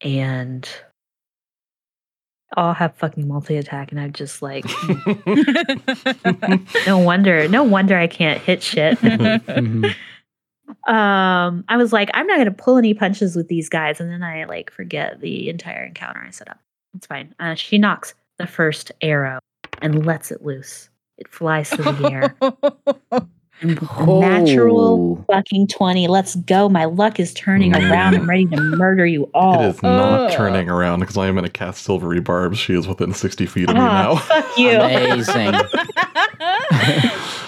[SPEAKER 4] and all have fucking multi attack, and I'm just like, no wonder, no wonder I can't hit shit. Um, I was like, I'm not gonna pull any punches with these guys, and then I like forget the entire encounter I set up. It's fine. Uh, she nocks the first arrow and lets it loose. It flies through the air. And with natural
[SPEAKER 3] Oh.
[SPEAKER 4] fucking 20. Let's go. My luck is turning around. I'm ready to murder you all.
[SPEAKER 1] It is not
[SPEAKER 2] Oh.
[SPEAKER 1] turning around because I am going to cast Silvery Barbs. She is within 60 feet of me
[SPEAKER 4] Ah,
[SPEAKER 1] now.
[SPEAKER 4] fuck you.
[SPEAKER 3] Amazing.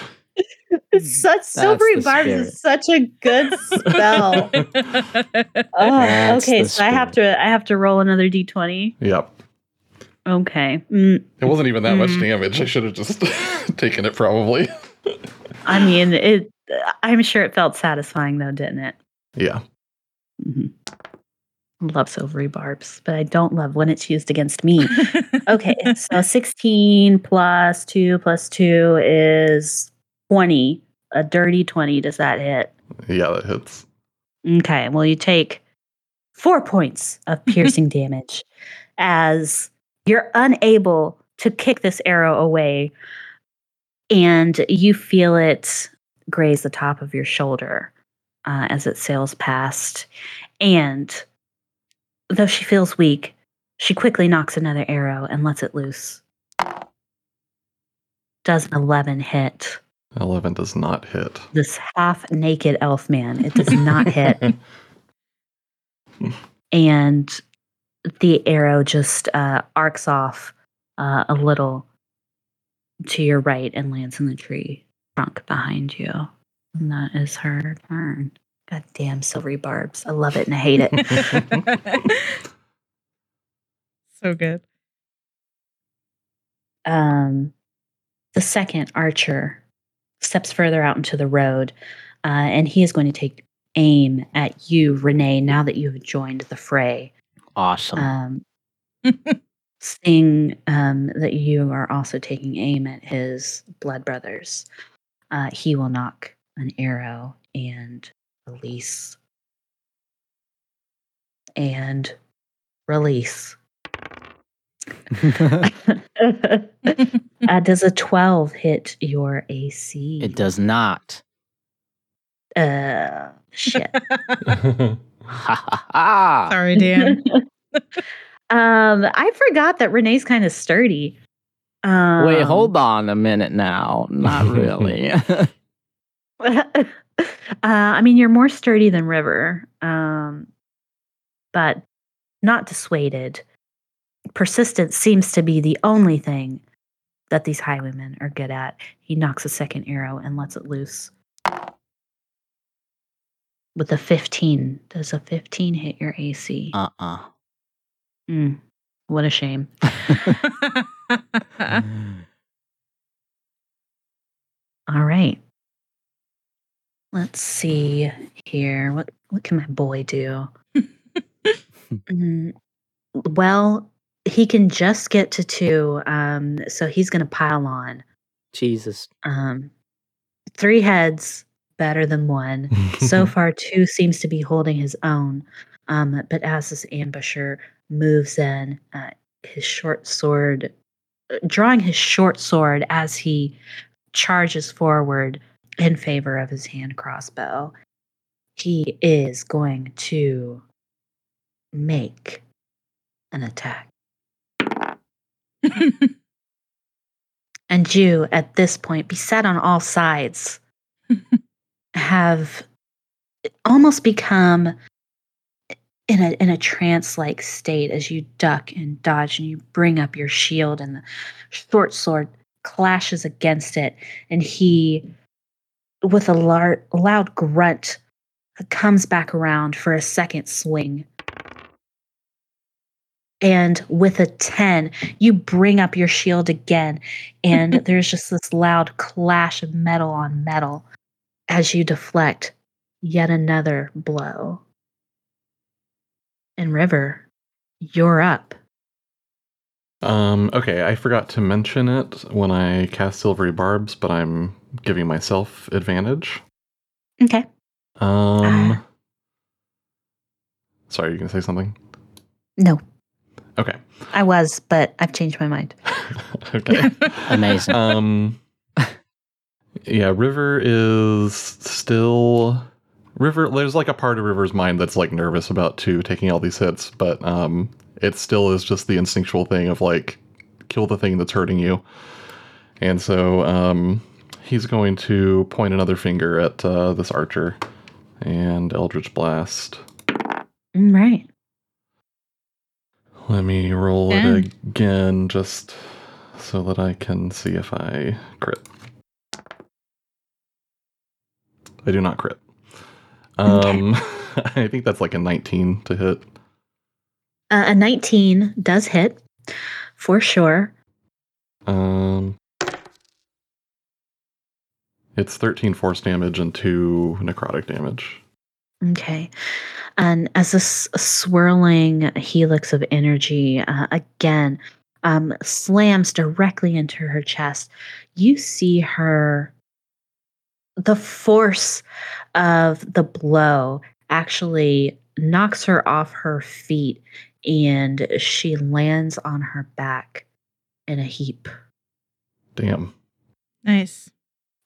[SPEAKER 4] It's such silvery barbs
[SPEAKER 3] spirit.
[SPEAKER 4] is such a good spell. oh, okay,
[SPEAKER 3] the
[SPEAKER 4] so I have to I have to roll another d20.
[SPEAKER 1] yep.
[SPEAKER 4] Okay. Mm,
[SPEAKER 1] It wasn't even that much
[SPEAKER 4] Mm.
[SPEAKER 1] damage. I should have just taken it probably.
[SPEAKER 4] I mean, it. I'm sure it felt satisfying though, didn't it?
[SPEAKER 1] Yeah.
[SPEAKER 4] hmm Love silvery barbs, but I don't love when it's used against me. Okay, so 16 plus 2 plus 2 is 20. A dirty 20. Does that hit?
[SPEAKER 1] Yeah, that hits.
[SPEAKER 4] Okay, well, you take four points of piercing damage as you're unable to kick this arrow away, and you feel it graze the top of your shoulder uh, as it sails past. And though she feels weak, she quickly nocks another arrow and lets it loose. Does an 11 hit?
[SPEAKER 1] 11 does not hit.
[SPEAKER 4] This half naked elf man. It does not hit. and the arrow just uh, arcs off uh, a little to your right and lands in the tree trunk behind you. And that is her turn. God damn silvery barbs. I love it and I hate it.
[SPEAKER 2] so good.
[SPEAKER 4] um, the second archer steps further out into the road uh, and he is going to take aim at you, Rene, now that you have joined the fray.
[SPEAKER 3] Awesome.
[SPEAKER 4] Um, seeing um, that you are also taking aim at his blood brothers, uh, he will nock an arrow and release. And release. uh, does a 12 hit your AC?
[SPEAKER 3] it does not.
[SPEAKER 4] Uh, shit.
[SPEAKER 2] Sorry, Dan.
[SPEAKER 4] um, I forgot that Rene's kind of sturdy. Um,
[SPEAKER 3] Wait, hold on a minute now. Not really.
[SPEAKER 4] uh, I mean, you're more sturdy than River, um, but not dissuaded. Persistence seems to be the only thing that these highwaymen are good at. He nocks a second arrow and lets it loose. With a 15. Does a 15 hit your AC?
[SPEAKER 3] uh uh
[SPEAKER 4] Mm, what a shame. All right. Let's see here. What what can my boy do? Mm, well, he can just get to two, um, so he's going to pile on.
[SPEAKER 3] Jesus.
[SPEAKER 4] Um, three heads better than one. so far, two seems to be holding his own. Um, but as this ambusher moves in, uh, his short sword, uh, drawing his short sword as he charges forward in favor of his hand crossbow, he is going to make an attack. And you, at this point, beset on all sides, have almost become in a in a trance like state as you duck and dodge and you bring up your shield and the short sword clashes against it. And he with a lar- loud grunt comes back around for a second swing and with a 10 you bring up your shield again and there's just this loud clash of metal on metal as you deflect yet another blow and river you're up
[SPEAKER 1] Um, okay, I forgot to mention it when I cast Silvery Barbs, but I'm giving myself advantage.
[SPEAKER 4] okay
[SPEAKER 1] Um,
[SPEAKER 4] Ah.
[SPEAKER 1] sorry, you gonna say something?
[SPEAKER 4] no
[SPEAKER 1] Okay.
[SPEAKER 4] i was but i've changed my mind
[SPEAKER 1] okay.
[SPEAKER 3] Amazing.
[SPEAKER 1] um, yeah, River is still River. There's like a part of River's mind that's like nervous about two taking all these hits, but um, it still is just the instinctual thing of like kill the thing that's hurting you, and so um, he's going to point another finger at uh, this archer and Eldritch Blast.
[SPEAKER 4] Mm, right
[SPEAKER 1] Let me roll it again just so that I can see if I crit. I do not crit. Um, I think that's like a 19 to hit.
[SPEAKER 4] uh, a 19 does hit for sure
[SPEAKER 1] Um, it's 13 force damage and 2 necrotic damage.
[SPEAKER 4] Okay. And as this swirling helix of energy uh, again um, slams directly into her chest, you see her, the force of the blow actually knocks her off her feet and she lands on her back in a heap
[SPEAKER 1] Damn.
[SPEAKER 2] nice.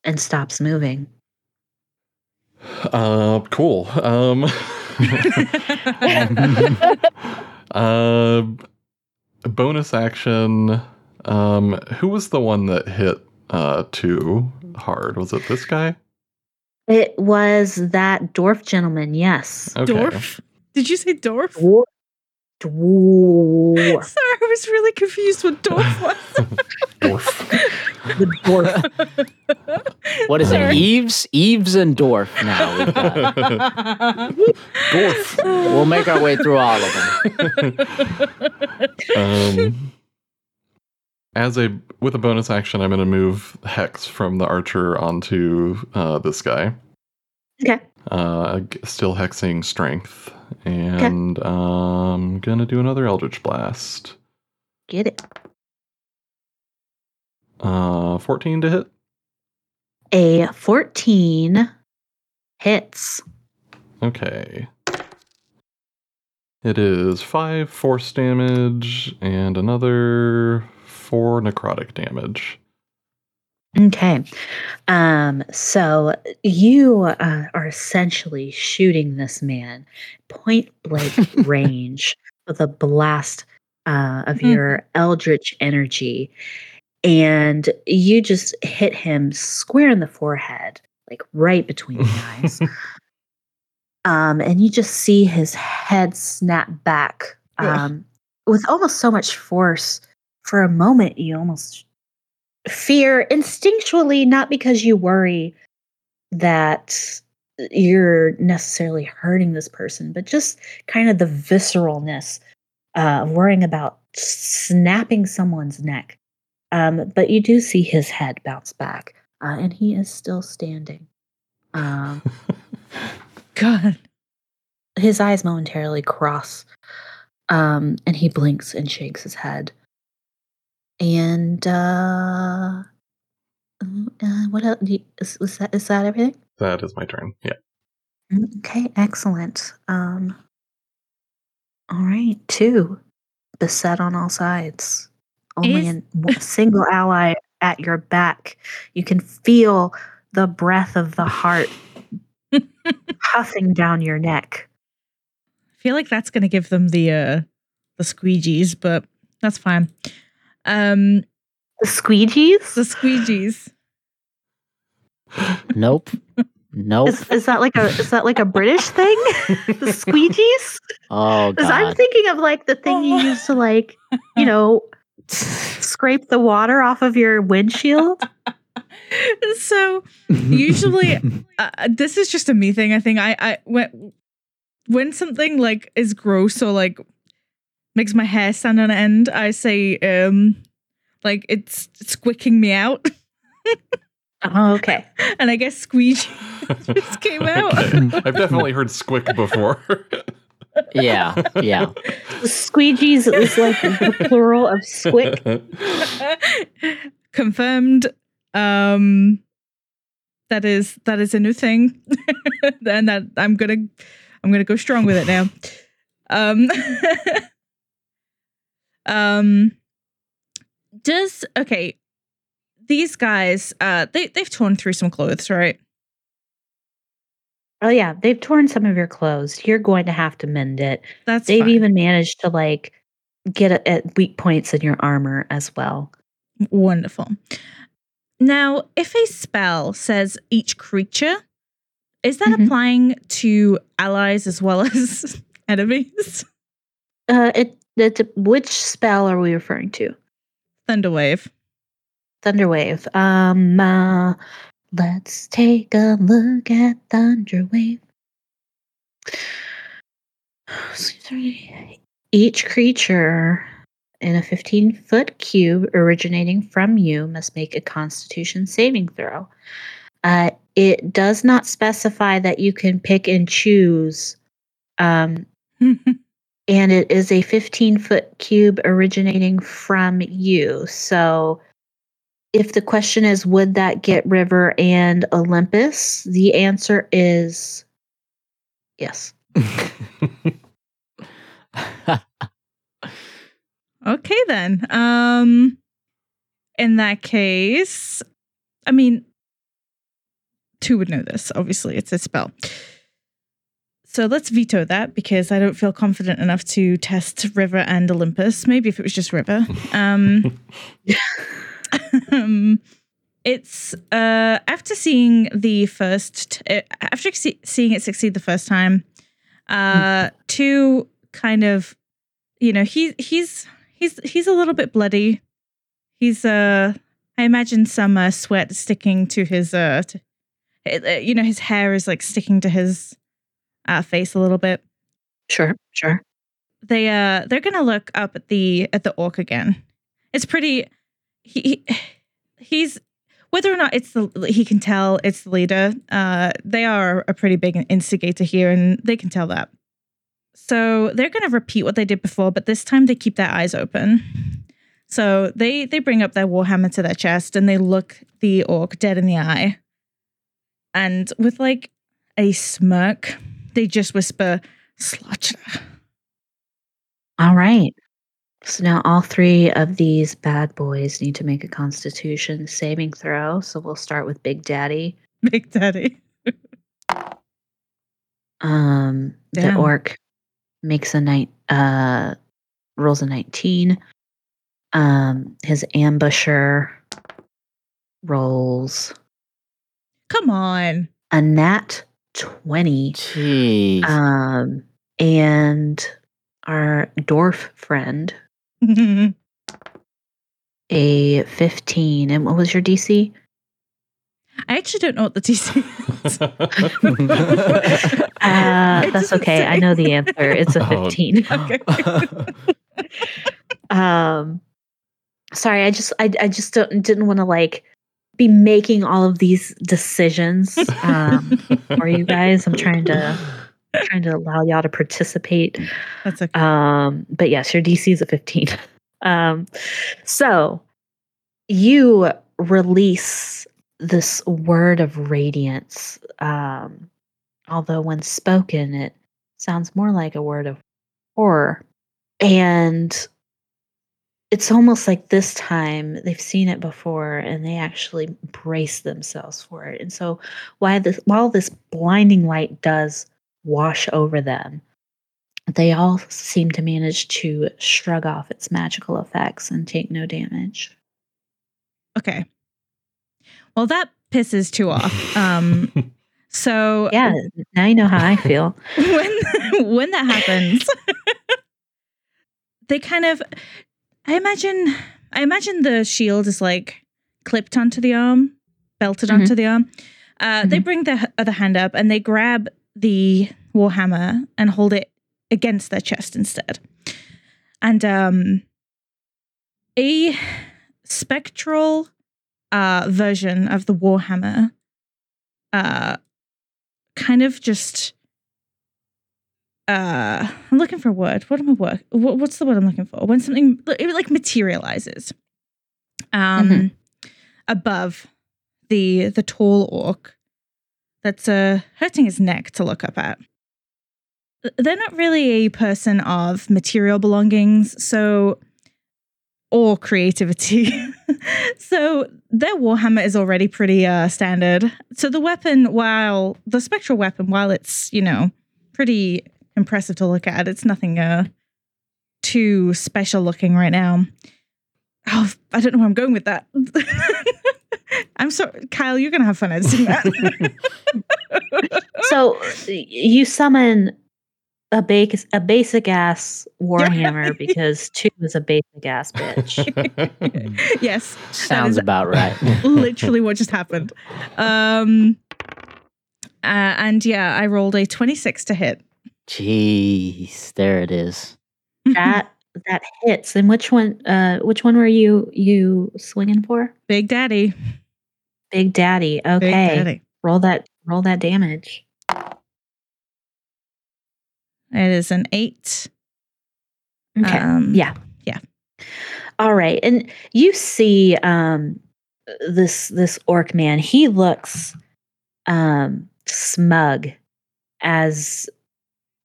[SPEAKER 4] and stops moving.
[SPEAKER 1] Uh, cool. Um, uh, bonus action. Um, who was the one that hit uh too hard? Was it this guy?
[SPEAKER 4] It was that dwarf gentleman, yes.
[SPEAKER 1] Okay.
[SPEAKER 2] Dwarf? Did you say dwarf?
[SPEAKER 4] Dwarf. Dwarf.
[SPEAKER 2] Sorry, I was really confused what dwarf was.
[SPEAKER 1] Dwarf.
[SPEAKER 4] The dwarf.
[SPEAKER 3] What is it? Eves? Eves and Dwarf now. We've.
[SPEAKER 1] Dwarf.
[SPEAKER 3] We'll make our way through all of them.
[SPEAKER 1] Um, as a with a bonus action, I'm going to move hex from the archer onto uh, this guy.
[SPEAKER 4] Okay.
[SPEAKER 1] Uh, still hexing strength, and I'm gonna do another eldritch blast.
[SPEAKER 4] Get it.
[SPEAKER 1] Uh, 14 to hit.
[SPEAKER 4] A 14 hits.
[SPEAKER 1] Okay. It is five force damage and another four necrotic damage.
[SPEAKER 4] Okay. Um, so you uh, are essentially shooting this man point blank range with a blast uh, of
[SPEAKER 2] Mhm.
[SPEAKER 4] your eldritch energy. And you just hit him square in the forehead, like right between the eyes. Um, and you just see his head snap back um, with almost so much force. For a moment, you almost fear instinctually, not because you worry that you're necessarily hurting this person, but just kind of the visceralness uh, of worrying about snapping someone's neck. Um, but you do see his head bounce back, uh, and he is still standing. Um,
[SPEAKER 2] God.
[SPEAKER 4] his eyes momentarily cross um and he blinks and shakes his head and uh, mm, uh what else is, is that is that everything
[SPEAKER 1] That is my turn. Yeah.
[SPEAKER 4] Mm, okay excellent um all right two beset on all sides only
[SPEAKER 2] Is-
[SPEAKER 4] in one single ally at your back you can feel the breath of the hart puffing down your neck
[SPEAKER 2] I feel like that's gonna give them the uh the squeegees, but that's fine. Um
[SPEAKER 4] the squeegees
[SPEAKER 2] the squeegees.
[SPEAKER 3] Nope. Nope.
[SPEAKER 4] Is, is that like a is that like a British thing? the squeegees?
[SPEAKER 3] oh
[SPEAKER 4] Because I'm thinking of like the thing you use to like, you know, scrape the water off of your windshield.
[SPEAKER 2] so usually uh, this is just a me thing. I think I I when when something like is gross or like makes my hair stand on end, I say um like it's squicking me out,
[SPEAKER 4] Oh, okay.
[SPEAKER 2] and I guess squeegee just came out.
[SPEAKER 1] Okay. I've definitely heard squick before.
[SPEAKER 3] Yeah. Yeah.
[SPEAKER 4] Squeegees is like the plural of squick.
[SPEAKER 2] Confirmed. Um that is that is a new thing. and that I'm gonna I'm gonna go strong with it now. Um Um does okay. These guys, uh they, they've torn through some clothes, right?
[SPEAKER 4] Oh yeah, they've torn some of your clothes. You're going to have to mend it.
[SPEAKER 2] That's
[SPEAKER 4] They've
[SPEAKER 2] fine.
[SPEAKER 4] even managed to like get a- at weak points in your armor as well.
[SPEAKER 2] Wonderful. Now, if a spell says each creature, is that
[SPEAKER 4] Mhm.
[SPEAKER 2] applying to allies as well as enemies?
[SPEAKER 4] Uh, it, it which spell are we referring to?
[SPEAKER 2] Thunderwave.
[SPEAKER 4] Thunderwave. Um, uh, let's take a look at Thunderwave. Each creature in a 15 foot cube originating from you must make a constitution saving throw. Uh, it does not specify that you can pick and choose. Um, and it is a 15 foot cube originating from you. So, if the question is, would that get River and Olympus? The answer is yes.
[SPEAKER 2] okay then. Um in that case, I mean two would know this. Obviously, it's a spell. So let's veto that because I don't feel confident enough to test River and Olympus. Maybe if it was just River. Um it's uh after seeing the first uh, after see- seeing it succeed the first time uh two kind of you know he he's he's he's a little bit bloody. He's uh i imagine some uh, sweat sticking to his uh, to, uh, you know his hair is like sticking to his uh face a little bit.
[SPEAKER 4] Sure, sure.
[SPEAKER 2] they uh they're gonna look up at the at the orc again. It's pretty he, he he's whether or not it's the he can tell it's the leader uh they are a pretty big instigator here and they can tell that so they're gonna repeat what they did before but this time they keep their eyes open So they they bring up their warhammer to their chest and they look the orc dead in the eye. And with like a smirk, they just whisper, Slotcher.
[SPEAKER 4] All right. So now all three of these bad boys need to make a constitution saving throw. So we'll start with Big Daddy.
[SPEAKER 2] Big Daddy.
[SPEAKER 4] Um the orc makes a night uh rolls a 19. Um his ambusher rolls
[SPEAKER 2] Come on.
[SPEAKER 4] a nat 20.
[SPEAKER 3] Jeez.
[SPEAKER 4] Um and our dwarf friend a 15. And what was your DC?
[SPEAKER 2] I actually don't know what the DC is.
[SPEAKER 4] Uh, that's
[SPEAKER 2] doesn't
[SPEAKER 4] okay. I know the answer. It's a
[SPEAKER 1] Oh.
[SPEAKER 4] 15.
[SPEAKER 2] Okay.
[SPEAKER 4] um sorry, I just I, I just don't, didn't want to like be making all of these decisions um for you guys. I'm trying to trying to allow y'all to participate.
[SPEAKER 2] That's okay.
[SPEAKER 4] Um, but yes, your DC is a 15. Um, so you release this word of radiance. Um, although when spoken, it sounds more like a word of horror. And it's almost like this time they've seen it before and they actually brace themselves for it. And so while this while this blinding light does wash over them, they all seem to manage to shrug off its magical effects and take no damage.
[SPEAKER 2] Okay. Well, that pisses two off. Um, so
[SPEAKER 4] Yeah, now you know how I feel.
[SPEAKER 2] when when that happens, they kind of I imagine I imagine the shield is like clipped onto the arm, belted
[SPEAKER 4] Mhm.
[SPEAKER 2] onto the arm. Uh, They
[SPEAKER 4] Mhm.
[SPEAKER 2] bring their other hand up and they grab the warhammer and hold it against their chest instead. And um, a spectral uh, version of the warhammer uh, kind of just uh i'm looking for a word what am i work what, what's the word i'm looking for when something it like materializes um
[SPEAKER 4] Mhm.
[SPEAKER 2] above the the tall orc that's uh hurting his neck to look up at they're not really a person of material belongings so or creativity so their warhammer is already pretty uh standard so the weapon while the spectral weapon while it's you know pretty impressive to look at. It's nothing uh too special looking right now. Oh, I don't know where I'm going with that. I'm sorry, Kyle. You're gonna have fun editing that.
[SPEAKER 4] So you summon a basic a basic ass warhammer because two is a basic ass bitch.
[SPEAKER 2] yes,
[SPEAKER 3] Sounds about right.
[SPEAKER 2] literally what just happened. Um, uh, and yeah, I rolled a 26 to hit.
[SPEAKER 3] Jeez, there it is.
[SPEAKER 4] that that hits. And which one? Uh, which one were you you swinging for?
[SPEAKER 2] Big Daddy.
[SPEAKER 4] Big Daddy.
[SPEAKER 2] Big
[SPEAKER 4] Okay,
[SPEAKER 2] Daddy.
[SPEAKER 4] roll that roll that damage.
[SPEAKER 2] It is an eight.
[SPEAKER 4] Okay.
[SPEAKER 2] Um,
[SPEAKER 4] yeah.
[SPEAKER 2] yeah.
[SPEAKER 4] All right. And you see um this this orc man, he looks um smug as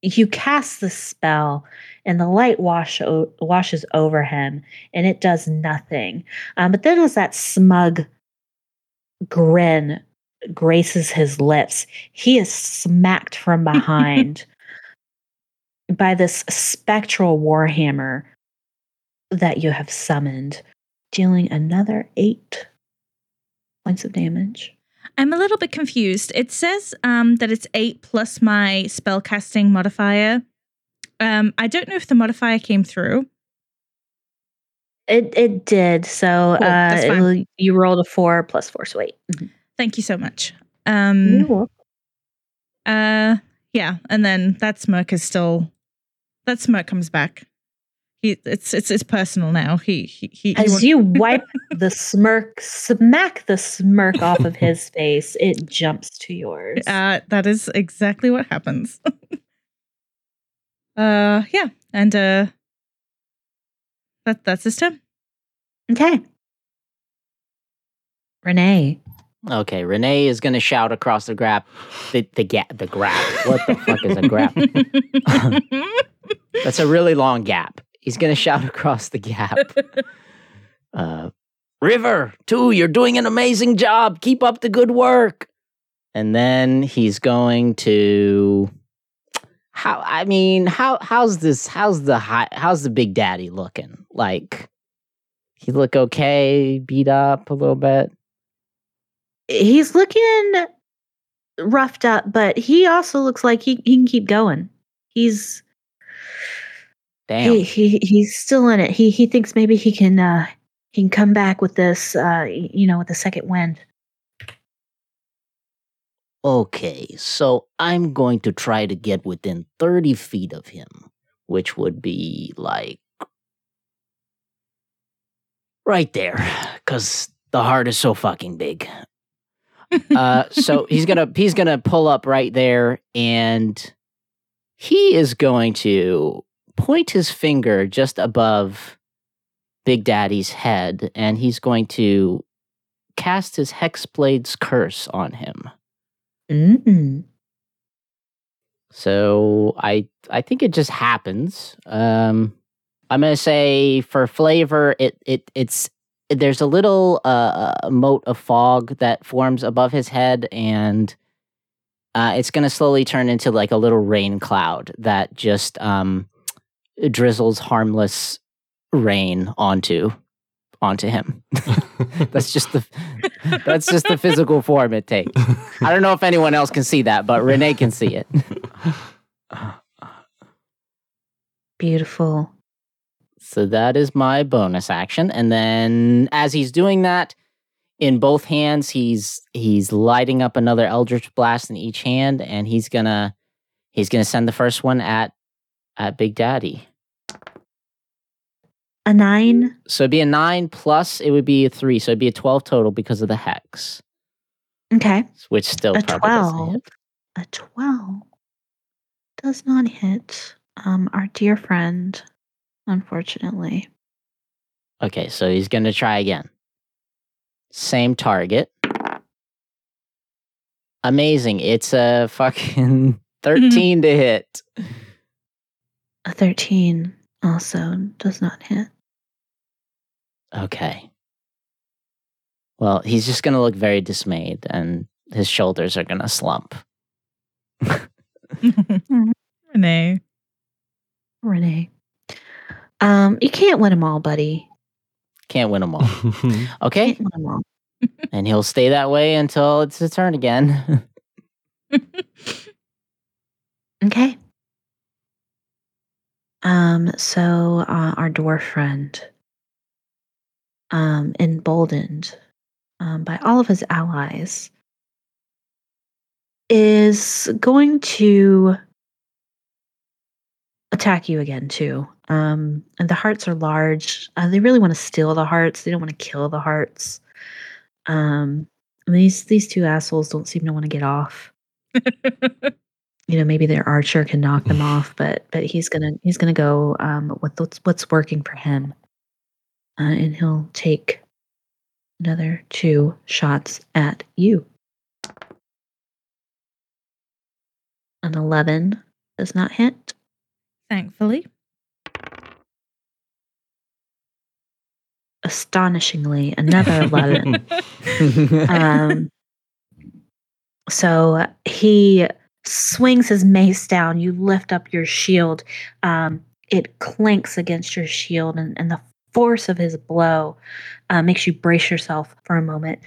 [SPEAKER 4] you cast the spell and the light wash o- washes over him and it does nothing. Um, but then as that smug grin graces his lips, he is smacked from behind by this spectral warhammer that you have summoned, dealing another eight points of damage.
[SPEAKER 2] I'm a little bit confused. It says um, that it's eight plus my spellcasting modifier. Um, I don't know if the modifier came through.
[SPEAKER 4] It it did. So
[SPEAKER 2] Cool,
[SPEAKER 4] uh,
[SPEAKER 2] that's
[SPEAKER 4] it you rolled a four plus four, so 8
[SPEAKER 2] Thank you so much. Um, uh, yeah, and then that smirk is still that smirk comes back. He, it's it's it's personal now. He he he. he
[SPEAKER 4] As
[SPEAKER 2] won't-
[SPEAKER 4] you wipe the smirk, smack the smirk off of his face, it jumps to yours.
[SPEAKER 2] Uh, that is exactly what happens. uh, yeah, and uh, that that's his turn.
[SPEAKER 4] Okay. Rene.
[SPEAKER 3] Okay, Rene is gonna shout across the gap. The the gap. The gap. What the fuck is a gap? That's a really long gap. He's gonna shout across the gap. Uh, River, too, you're doing an amazing job. Keep up the good work. And then he's going to how I mean, how how's this how's the high how's the big daddy looking? Like he look okay, beat up a little bit.
[SPEAKER 4] He's looking roughed up, but he also looks like he, he can keep going. He's
[SPEAKER 3] Damn.
[SPEAKER 4] he, he he's still in it. He he thinks maybe he can uh he can come back with this uh you know with the second wind.
[SPEAKER 3] Okay, so I'm going to try to get within 30 feet of him, which would be like right there, because the hart is so fucking big. uh, so he's gonna he's gonna pull up right there, and he is going to point his finger just above Big Daddy's head, and he's going to cast his Hexblade's curse on him.
[SPEAKER 4] Mm.
[SPEAKER 3] So I I think it just happens. Um, I'm gonna say for flavor, it it it's there's a little uh moat of fog that forms above his head, and uh, it's gonna slowly turn into like a little rain cloud that just um drizzles harmless rain onto onto him. that's just the that's just the physical form it takes. I don't know if anyone else can see that, but Rene can see it.
[SPEAKER 4] Beautiful.
[SPEAKER 3] So that is my bonus action. And then as he's doing that, in both hands, he's he's lighting up another Eldritch Blast in each hand, and he's gonna he's gonna send the first one at at Big Daddy.
[SPEAKER 4] A nine.
[SPEAKER 3] So it'd be a nine plus it would be a three, so it'd be a twelve total because of the hex,
[SPEAKER 4] Okay.
[SPEAKER 3] which still
[SPEAKER 4] A
[SPEAKER 3] probably
[SPEAKER 4] 12.
[SPEAKER 3] hit.
[SPEAKER 4] A twelve does not hit um our dear friend, unfortunately.
[SPEAKER 3] Okay, so he's gonna try again. Same target. Amazing. It's a fucking 13 to hit.
[SPEAKER 4] A thirteen also does not hit.
[SPEAKER 3] Okay. Well, he's just going to look very dismayed and his shoulders are going to slump.
[SPEAKER 2] Rene.
[SPEAKER 4] Rene. Um, you can't win them all, buddy.
[SPEAKER 3] Can't win them all. Okay.
[SPEAKER 4] Can't win them all.
[SPEAKER 3] and he'll stay that way until it's his turn again.
[SPEAKER 4] Okay. Um, so uh, our dwarf friend, um, emboldened um, by all of his allies, is going to attack you again too. Um, and the harts are large. Uh, they really want to steal the harts. They don't want to kill the harts. Um, these these two assholes don't seem to want to get off you know maybe their archer can knock them off but but he's gonna he's gonna go um with what's what's working for him uh, and he'll take another two shots at you an 11 does not hit
[SPEAKER 2] Thankfully.
[SPEAKER 4] astonishingly another 11 um so he swings his mace down. You lift up your shield. Um it clanks against your shield and, and the force of his blow uh, makes you brace yourself for a moment.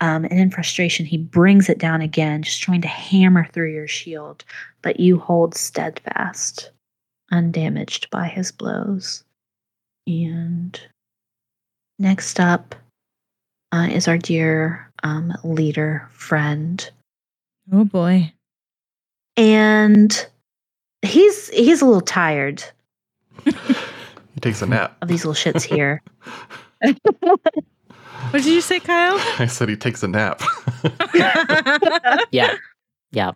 [SPEAKER 4] Um, and in frustration he brings it down again just trying to hammer through your shield but you hold steadfast undamaged by his blows and next up uh, is our dear um, leader friend
[SPEAKER 2] Oh boy.
[SPEAKER 4] and he's he's a little tired
[SPEAKER 1] he takes a nap.
[SPEAKER 4] of these little shits here.
[SPEAKER 2] What did you say, Kyle?
[SPEAKER 1] I said he takes a nap.
[SPEAKER 3] yeah. Yeah.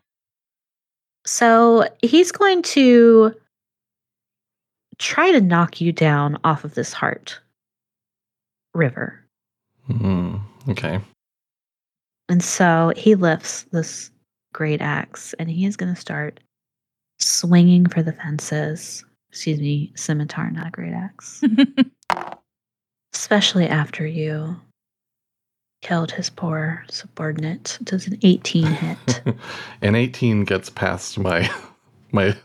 [SPEAKER 4] So he's going to try to knock you down off of this hart. River.
[SPEAKER 1] Hmm, okay.
[SPEAKER 4] And so he lifts this great axe and he is going to start swinging for the fences. Excuse me, scimitar, not great axe. Especially after you killed his poor subordinate. Does an 18 hit?
[SPEAKER 1] An 18 gets past my my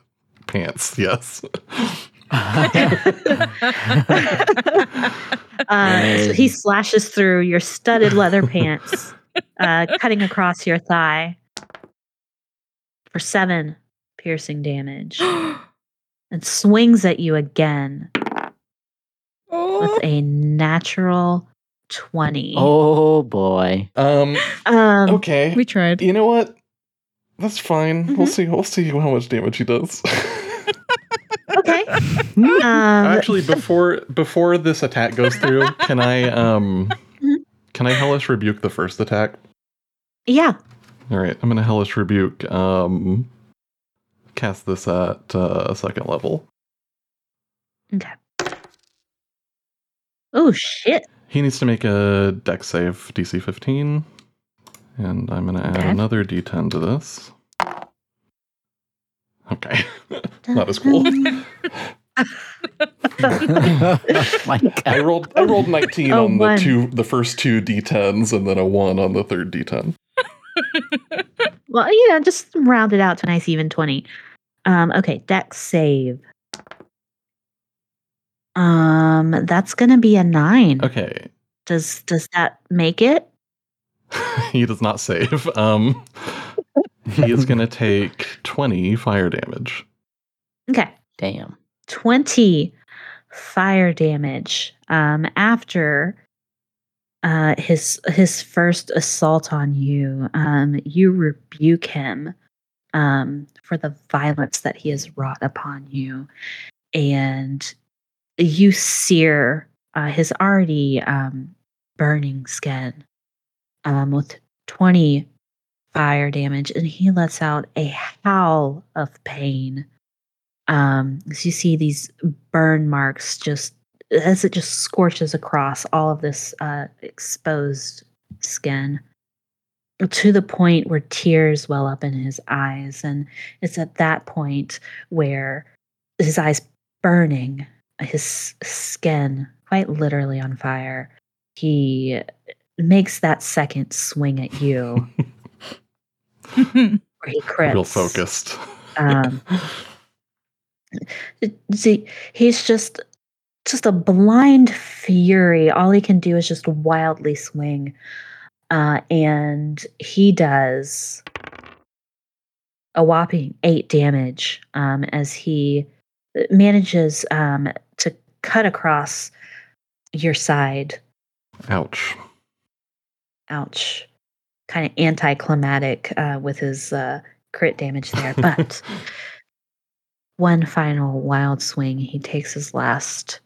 [SPEAKER 1] pants, yes.
[SPEAKER 4] Uh, so he slashes through your studded leather pants, uh, cutting across your thigh for seven piercing damage, and swings at you again with
[SPEAKER 2] oh.
[SPEAKER 4] a natural 20.
[SPEAKER 3] oh boy.
[SPEAKER 1] Um
[SPEAKER 4] Um,
[SPEAKER 1] okay.
[SPEAKER 2] We tried.
[SPEAKER 1] You know what? That's fine. We'll
[SPEAKER 4] Mhm.
[SPEAKER 1] see we'll see how much damage he does.
[SPEAKER 4] okay. Um,
[SPEAKER 1] Actually, before before this attack goes through, can I um can I hellish rebuke the first attack?
[SPEAKER 4] yeah.
[SPEAKER 1] All right, I'm gonna hellish rebuke. Um, cast this at uh, second level.
[SPEAKER 4] Okay. Oh, shit.
[SPEAKER 1] He needs to make a Dex save DC 15, and I'm gonna add
[SPEAKER 4] Okay.
[SPEAKER 1] another D10 to this. Okay, not as cool.
[SPEAKER 3] oh my god.
[SPEAKER 1] I rolled I rolled 19
[SPEAKER 4] Oh,
[SPEAKER 1] on the
[SPEAKER 4] one.
[SPEAKER 1] two the first two D10s, and then a one on the third D10.
[SPEAKER 4] Well, you know, just round it out to a nice even 20. Um, okay, Dex save. Um, that's gonna be a nine.
[SPEAKER 1] Okay,
[SPEAKER 4] Does does that make it?
[SPEAKER 1] he does not save. Um, he is gonna take 20 fire damage.
[SPEAKER 4] Okay.
[SPEAKER 3] Damn.
[SPEAKER 4] 20 fire damage um after uh his his first assault on you um you rebuke him um for the violence that he has wrought upon you and you sear uh, his already um burning skin um with 20 fire damage and he lets out a howl of pain. Um as you see these burn marks just as it just scorches across all of this uh exposed skin to the point where tears well up in his eyes. And it's at that point where his eyes burning his skin quite literally on fire. He makes that second swing at you where he crits
[SPEAKER 1] Real focused.
[SPEAKER 4] um, see, he's just just a blind fury. All he can do is just wildly swing, uh, and he does a whopping eight damage um, as he manages um, to cut across your side.
[SPEAKER 1] Ouch.
[SPEAKER 4] Ouch! Kind of anticlimactic uh, with his uh, crit damage there, but. one final wild swing. He takes his last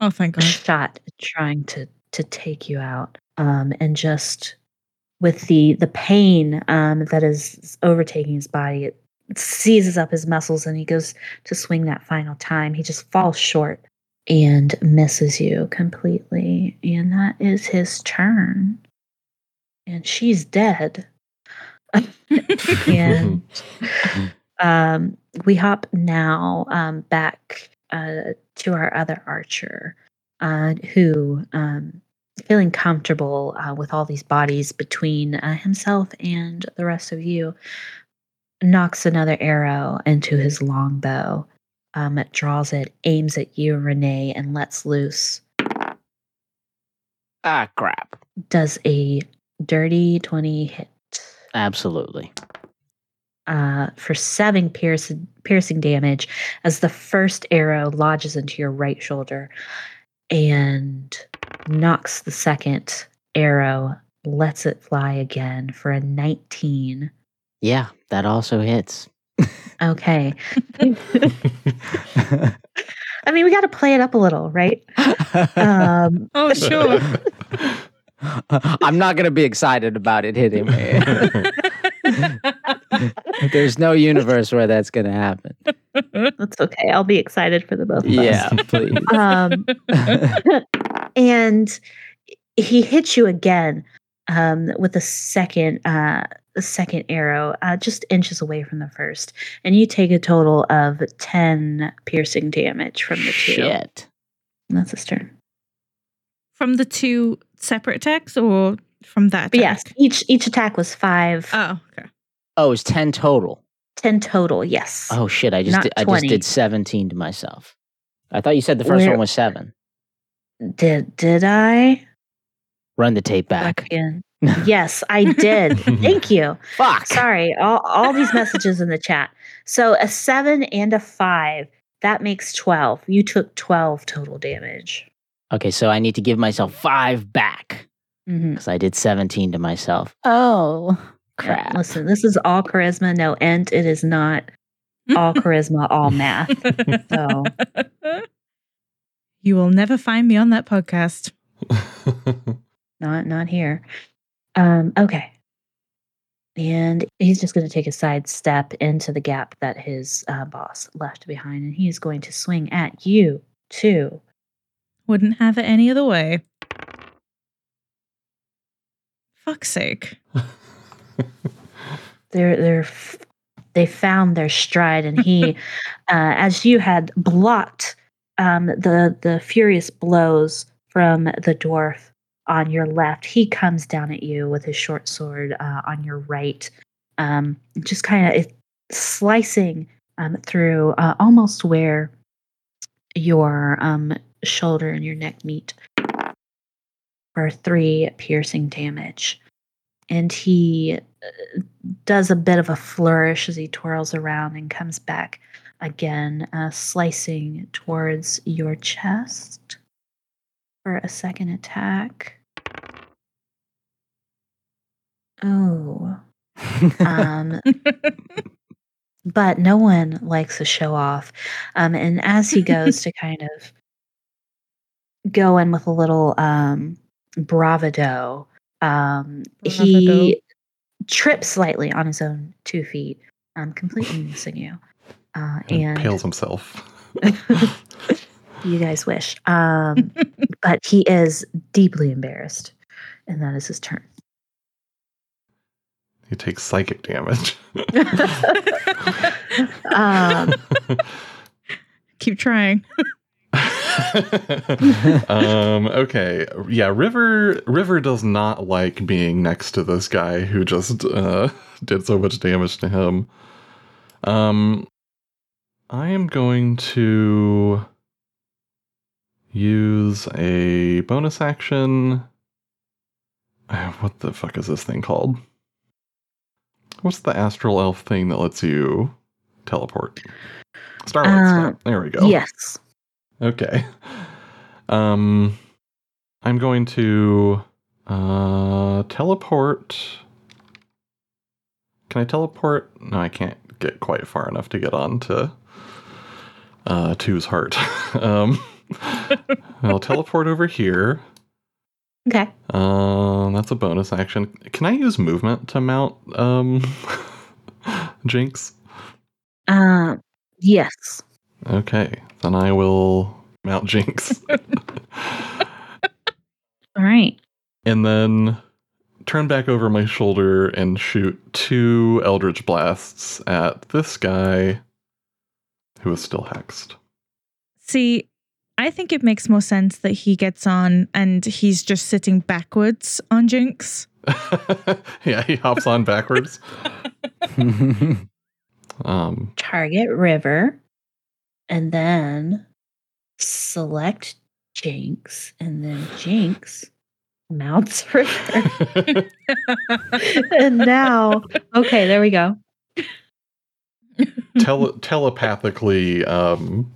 [SPEAKER 2] Oh, thank God.
[SPEAKER 4] shot trying to to take you out. Um, and just with the the pain um, that is overtaking his body, it seizes up his muscles, and he goes to swing that final time. He just falls short and misses you completely, and that is his turn. And she's dead. and um, we hop now um, back uh, to our other archer, uh, who, um, feeling comfortable uh, with all these bodies between uh, himself and the rest of you, nocks another arrow into his longbow, um, draws it, aims at you, Rene, and lets loose.
[SPEAKER 3] Ah, crap.
[SPEAKER 4] Does a dirty 20 hit.
[SPEAKER 3] Absolutely.
[SPEAKER 4] uh, for seven piercing, piercing damage as the first arrow lodges into your right shoulder and nocks the second arrow, lets it fly again for a 19.
[SPEAKER 3] Yeah, that also hits.
[SPEAKER 4] Okay. I mean, we got to play it up a little, right? Um,
[SPEAKER 2] Oh, sure.
[SPEAKER 3] I'm not going to be excited about it hitting me. There's no universe where that's going to happen.
[SPEAKER 4] That's okay. I'll be excited for the both of
[SPEAKER 3] yeah,
[SPEAKER 4] us.
[SPEAKER 3] Yeah, please.
[SPEAKER 4] Um, and he hits you again um, with a second uh, a second arrow, uh, just inches away from the first, and you take a total of ten piercing damage from the two.
[SPEAKER 3] Shit.
[SPEAKER 4] That's his turn.
[SPEAKER 2] From the two separate attacks or from that attack?
[SPEAKER 4] yes, each each attack was five.
[SPEAKER 2] Oh, okay.
[SPEAKER 3] Oh, it's 10 total.
[SPEAKER 4] ten total. Yes.
[SPEAKER 3] Oh shit, I just
[SPEAKER 4] Not
[SPEAKER 3] did, I just did 17 to myself. I thought you said the first
[SPEAKER 4] Where-
[SPEAKER 3] one was 7.
[SPEAKER 4] Did did I?
[SPEAKER 3] Run the tape back.
[SPEAKER 4] Fucking- Yes, I did. Thank you.
[SPEAKER 3] Fuck.
[SPEAKER 4] Sorry, all, all these messages in the chat. So a seven and a five, that makes 12. You took 12 total damage.
[SPEAKER 3] Okay, so I need to give myself 5 back
[SPEAKER 4] Mhm.
[SPEAKER 3] cuz I did 17 to myself. Oh,
[SPEAKER 4] Yeah,
[SPEAKER 3] crap.
[SPEAKER 4] Listen, this is all charisma, no Int. It is not all charisma, all math. So
[SPEAKER 2] you will never find me on that podcast.
[SPEAKER 4] not not here. Um, okay. And he's just going to take a side step into the gap that his uh, boss left behind, and he's going to swing at you too.
[SPEAKER 2] Wouldn't have it any other way. Fuck's sake.
[SPEAKER 4] they're they're f- they found their stride and he uh, as you had blocked um, the the furious blows from the dwarf on your left he comes down at you with his short sword uh, on your right um, just kind of slicing um, through uh, almost where your um, shoulder and your neck meet for three piercing damage and he uh, does a bit of a flourish as he twirls around and comes back again, uh, slicing towards your chest for a second attack. Oh. Um, but no one likes a show off. Um, and as he goes to kind of go in with a little um, bravado, um, he trips slightly on his own two feet, um, completely missing you. Uh,
[SPEAKER 1] and
[SPEAKER 4] and
[SPEAKER 1] pales himself.
[SPEAKER 4] you guys wish. Um, but he is deeply embarrassed, and that is his turn.
[SPEAKER 1] He takes psychic damage.
[SPEAKER 4] Um,
[SPEAKER 2] Keep trying.
[SPEAKER 1] um okay yeah river river does not like being next to this guy who just uh did so much damage to him um i am going to use a bonus action Uh, what the fuck is this thing called what's the astral elf thing that lets you teleport starlight
[SPEAKER 4] Uh,
[SPEAKER 1] there we go
[SPEAKER 4] Yes.
[SPEAKER 1] Okay. Um I'm going to uh teleport. Can I teleport? No, I can't get quite far enough to get on to uh Two's hart. um I'll teleport over here.
[SPEAKER 4] Okay.
[SPEAKER 1] Um that's a bonus action. Can I use movement to mount um Jinx?
[SPEAKER 4] Uh, yes.
[SPEAKER 1] Okay. Then I will mount Jinx.
[SPEAKER 4] All right.
[SPEAKER 1] and then turn back over my shoulder and shoot two Eldritch Blasts at this guy who is still hexed.
[SPEAKER 2] See, I think it makes more sense that he gets on and he's just sitting backwards on Jinx.
[SPEAKER 1] yeah, he hops on backwards. Um,
[SPEAKER 4] Target River, and then select Jinx, and then Jinx mounts River. and now, okay, there we go.
[SPEAKER 1] tele- telepathically, um,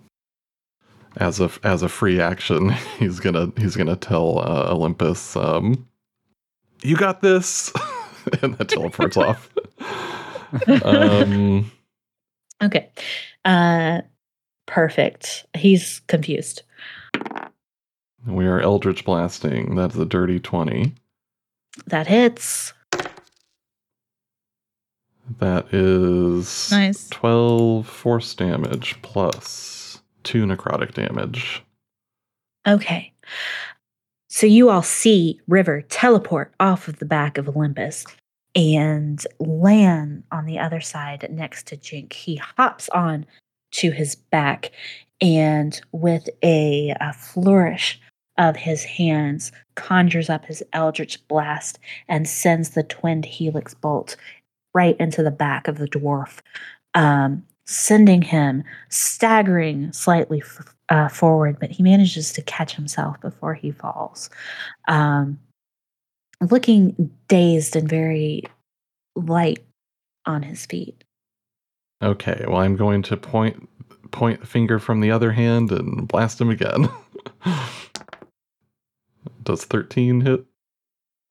[SPEAKER 1] as a as a free action, he's gonna he's gonna tell uh, Olympus, um, "You got this," and that teleports off. Um,
[SPEAKER 4] Okay. Uh perfect. He's confused.
[SPEAKER 1] we are Eldritch blasting. That's a dirty twenty.
[SPEAKER 4] That hits.
[SPEAKER 1] That is
[SPEAKER 2] Nice.
[SPEAKER 1] 12 force damage plus 2 necrotic damage.
[SPEAKER 4] Okay. So you all see River teleport off of the back of Olympus and land on the other side next to Jinx. He hops on to his back and with a, a flourish of his hands conjures up his eldritch blast and sends the twinned helix bolt right into the back of the dwarf um, sending him staggering slightly f- uh, forward, but he manages to catch himself before he falls. Um, looking dazed and very light on his feet.
[SPEAKER 1] Okay, well, I'm going to point point the finger from the other hand and blast him again. Does 13 hit?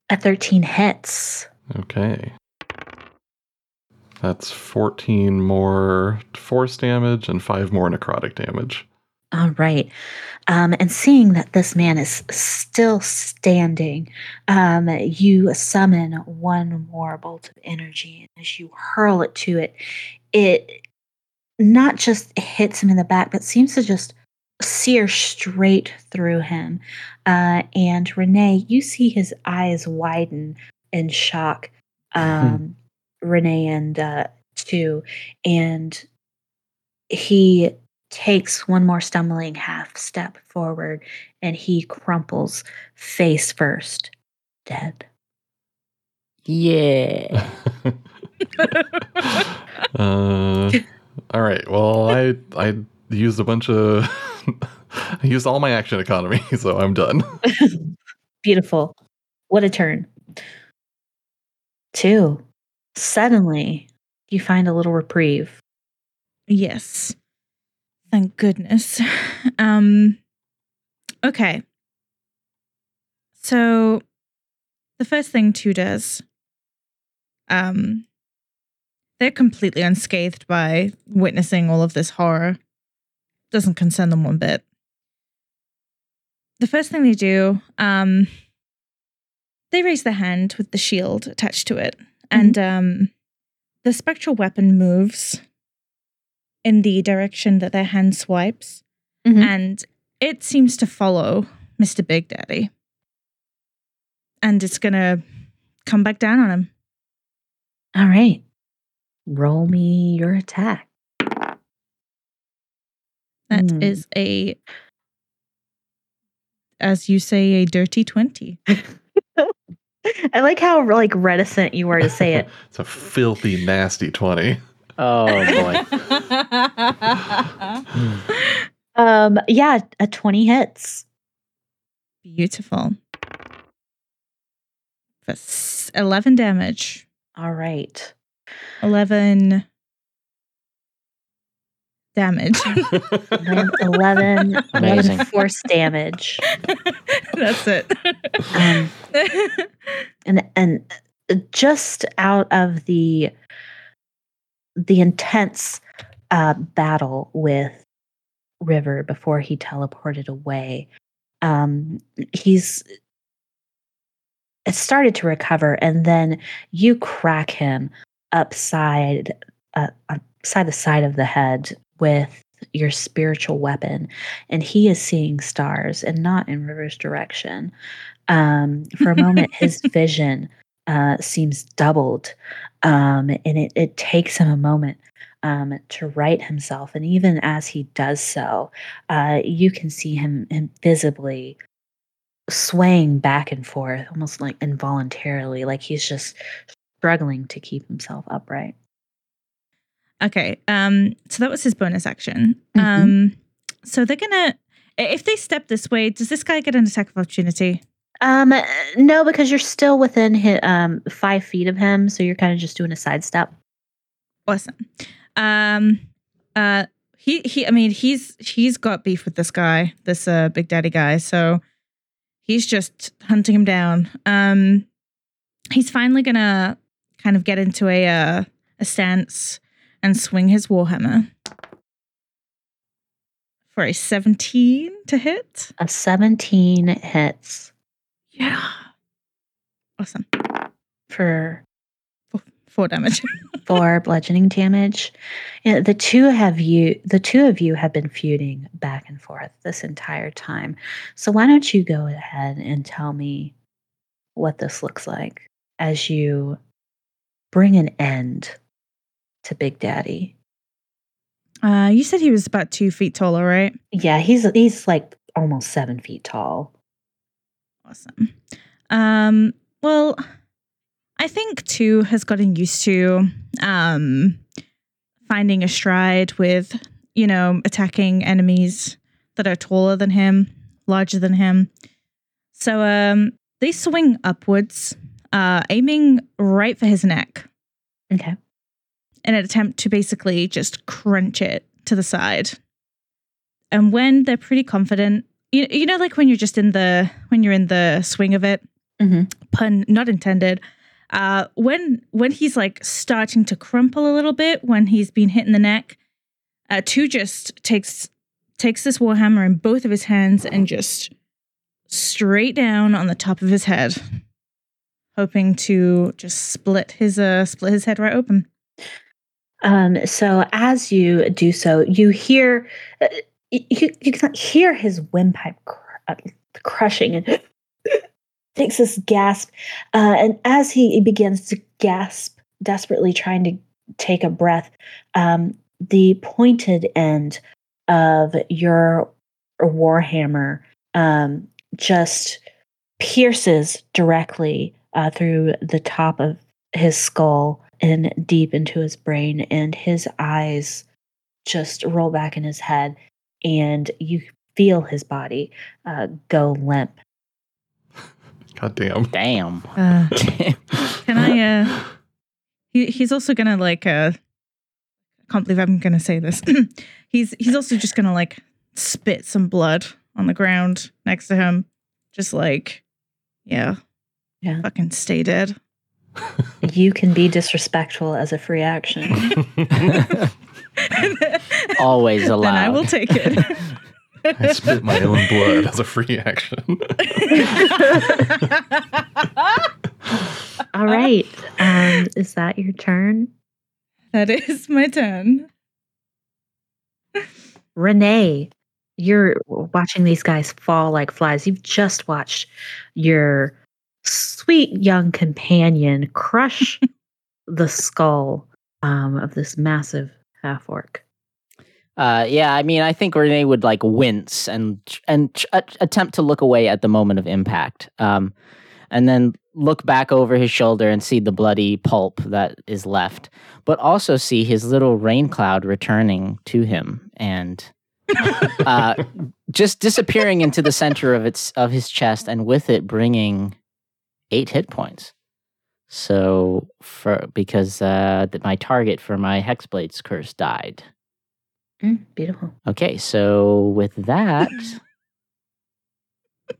[SPEAKER 4] A 13 hits.
[SPEAKER 1] Okay. That's 14 more force damage and 5 more necrotic damage.
[SPEAKER 4] All right. Um, and seeing that this man is still standing, um, you summon one more bolt of energy. And as you hurl it to it, it not just hits him in the back, but seems to just sear straight through him. Uh, and Rene, you see his eyes widen in shock. Um, Rene and uh, two, and he takes one more stumbling half step forward and he crumples face first, dead.
[SPEAKER 3] Yeah.
[SPEAKER 1] uh, all right. Well, I I used a bunch of I used all my action economy, so I'm done.
[SPEAKER 4] Beautiful. What a turn. Two. Suddenly, you find a little reprieve.
[SPEAKER 2] Yes. Thank goodness. Um okay. So the first thing two does um they're completely unscathed by witnessing all of this horror. Doesn't concern them one bit. The first thing they do, um they raise their hand with the shield attached to it and um the spectral weapon moves in the direction that their hand swipes,
[SPEAKER 4] Mhm.
[SPEAKER 2] and it seems to follow Mr. Big Daddy. And it's gonna come back down on him.
[SPEAKER 4] All right. Roll me your attack.
[SPEAKER 2] That is
[SPEAKER 4] Hmm.
[SPEAKER 2] a, as you say, a dirty 20.
[SPEAKER 4] I like how like reticent you were to say it.
[SPEAKER 1] it's a filthy, nasty 20.
[SPEAKER 3] Oh boy.
[SPEAKER 4] Um, yeah, a 20 hits.
[SPEAKER 2] Beautiful. For s- 11 damage.
[SPEAKER 4] All right.
[SPEAKER 2] 11 damage.
[SPEAKER 4] 11, 11 force damage.
[SPEAKER 2] That's it.
[SPEAKER 4] Um, and and just out of the the intense uh, battle with River before he teleported away, um, he's it started to recover, and then you crack him upside uh, upside the side of the head with your spiritual weapon, and he is seeing stars and not in reverse direction. Um, for a moment, his vision uh, seems doubled, um, and it, it takes him a moment um, to right himself. And even as he does so, uh, you can see him invisibly swaying back and forth, almost like involuntarily, like he's just struggling to keep himself upright.
[SPEAKER 2] Okay. Um. So that was his bonus action.
[SPEAKER 4] Mhm.
[SPEAKER 2] Um. So they're gonna. If they step this way, does this guy get an attack of opportunity?
[SPEAKER 4] Um, no, because you're still within hi um five feet of him, so you're kind of just doing a sidestep.
[SPEAKER 2] Awesome. Um. Uh. He. He. I mean, he's he's got beef with this guy, this uh Big Daddy guy. So he's just hunting him down. Um. He's finally gonna kind of get into a uh, a stance and swing his warhammer for a seventeen to hit.
[SPEAKER 4] A 17 hits
[SPEAKER 2] Yeah. Awesome.
[SPEAKER 4] for
[SPEAKER 2] four damage.
[SPEAKER 4] for bludgeoning damage. Yeah, the two have you the two of you have been feuding back and forth this entire time. So why don't you go ahead and tell me what this looks like as you bring an end to Big Daddy.
[SPEAKER 2] Uh, you said he was about two feet taller, right?
[SPEAKER 4] Yeah, he's he's like almost seven feet tall.
[SPEAKER 2] Awesome. Um, well, I think two has gotten used to um, finding a stride with, you know, attacking enemies that are taller than him, larger than him. So um, they swing upwards, uh, aiming right for his neck
[SPEAKER 4] Okay.
[SPEAKER 2] In an attempt to basically just crunch it to the side. And when they're pretty confident, you, you know, like when you're just in the when you're in the swing of it,
[SPEAKER 4] Mhm.
[SPEAKER 2] pun not intended. Uh, when when he's like starting to crumple a little bit, when he's been hit in the neck, uh, two just takes takes this warhammer in both of his hands and just straight down on the top of his head, hoping to just split his uh split his head right open.
[SPEAKER 4] Um, so as you do so, you hear uh, you, you can hear his windpipe cr- uh, crushing and takes this gasp. Uh, and as he, begins to gasp, desperately trying to take a breath, um, the pointed end of your warhammer um, just pierces directly uh, through the top of his skull and deep into his brain, and his eyes just roll back in his head, and you feel his body uh, go limp.
[SPEAKER 1] God damn.
[SPEAKER 3] Damn.
[SPEAKER 2] Uh, can I? Uh, he he's also gonna like. Uh, I can't believe I'm gonna say this. he's he's also just gonna like spit some blood on the ground next to him, just like, yeah,
[SPEAKER 4] Yeah.
[SPEAKER 2] fucking stay dead.
[SPEAKER 4] You can be disrespectful as a free action.
[SPEAKER 3] Always
[SPEAKER 2] Then
[SPEAKER 3] allowed.
[SPEAKER 2] I will take it.
[SPEAKER 1] I spit my own blood as a free action.
[SPEAKER 4] All right. Um, is that your turn?
[SPEAKER 2] that is my turn.
[SPEAKER 4] Rene, you're watching these guys fall like flies. You've just watched your sweet young companion crush the skull um, of this massive half orc.
[SPEAKER 3] Uh, yeah, I mean, I think Rene would like wince and and ch- attempt to look away at the moment of impact, um, and then look back over his shoulder and see the bloody pulp that is left, but also see his little rain cloud returning to him and uh, just disappearing into the center of its of his chest, and with it bringing eight hit points. So for because uh, th- my target for my hexblade's curse died.
[SPEAKER 4] Mm, beautiful.
[SPEAKER 3] Okay, so with that,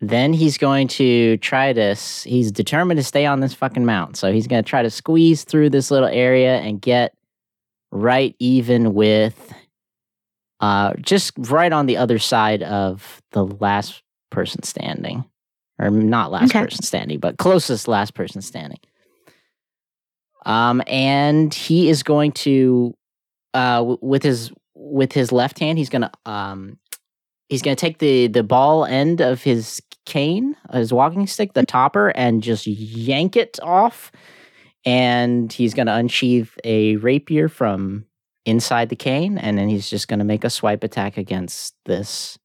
[SPEAKER 3] then he's going to try to. He's determined to stay on this fucking mount. So he's going to try to squeeze through this little area and get right even with, uh, just right on the other side of the last person standing, or not last
[SPEAKER 4] Okay.
[SPEAKER 3] person standing, but closest last person standing. Um, and he is going to, uh, w- with his with his left hand, he's gonna um he's gonna take the the ball end of his cane, his walking stick, the topper, and just yank it off. And he's gonna unsheath a rapier from inside the cane, and then he's just gonna make a swipe attack against this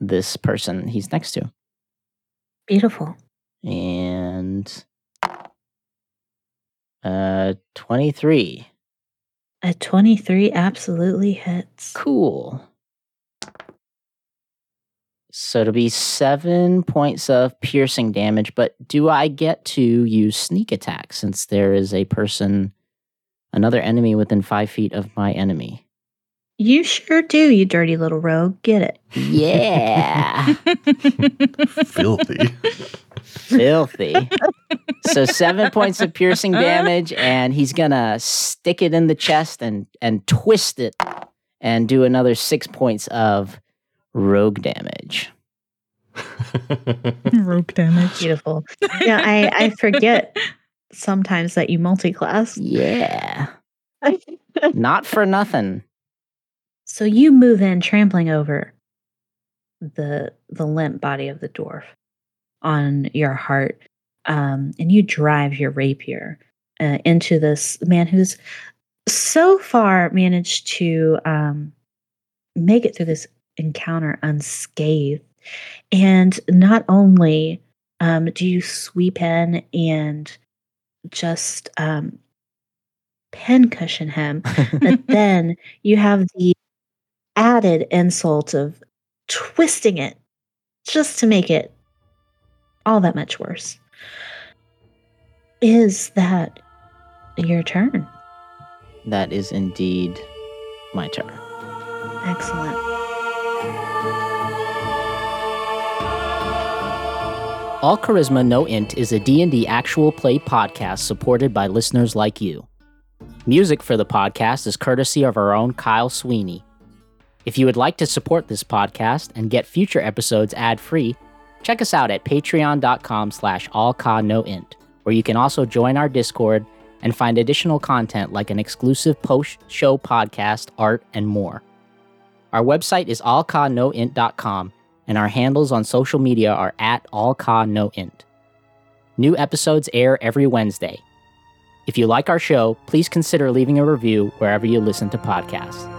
[SPEAKER 3] this person he's next to.
[SPEAKER 4] Beautiful.
[SPEAKER 3] And uh 23.
[SPEAKER 4] A 23 absolutely hits.
[SPEAKER 3] Cool. So it'll be seven points of piercing damage, but do I get to use sneak attack since there is a person, another enemy within five feet of my enemy?
[SPEAKER 4] You sure do, you dirty little rogue. Get it.
[SPEAKER 3] Yeah.
[SPEAKER 1] Filthy.
[SPEAKER 3] Filthy. So seven points of piercing damage, and he's gonna stick it in the chest and and twist it and do another six points of rogue damage.
[SPEAKER 2] Rogue damage.
[SPEAKER 4] Beautiful. Yeah, I, I forget sometimes that you multi-class.
[SPEAKER 3] Yeah. Not for nothing.
[SPEAKER 4] So you move in, trampling over the the limp body of the dwarf on your hart, um, and you drive your rapier uh, into this man who's so far managed to um, make it through this encounter unscathed. And not only um, do you sweep in and just um, pincushion him, but then you have the added insult of twisting it just to make it all that much worse. Is that your turn?
[SPEAKER 3] That is indeed my turn.
[SPEAKER 4] Excellent.
[SPEAKER 3] All Charisma No Int is a D&D actual play podcast supported by listeners like you. Music for the podcast is courtesy of our own Kyle Sweeney. If you would like to support this podcast and get future episodes ad-free, check us out at patreon.com slash allchanoint, where you can also join our Discord and find additional content like an exclusive post-show podcast, art, and more. Our website is allchanoint.com, and our handles on social media are at allchanoint. New episodes air every Wednesday. If you like our show, please consider leaving a review wherever you listen to podcasts.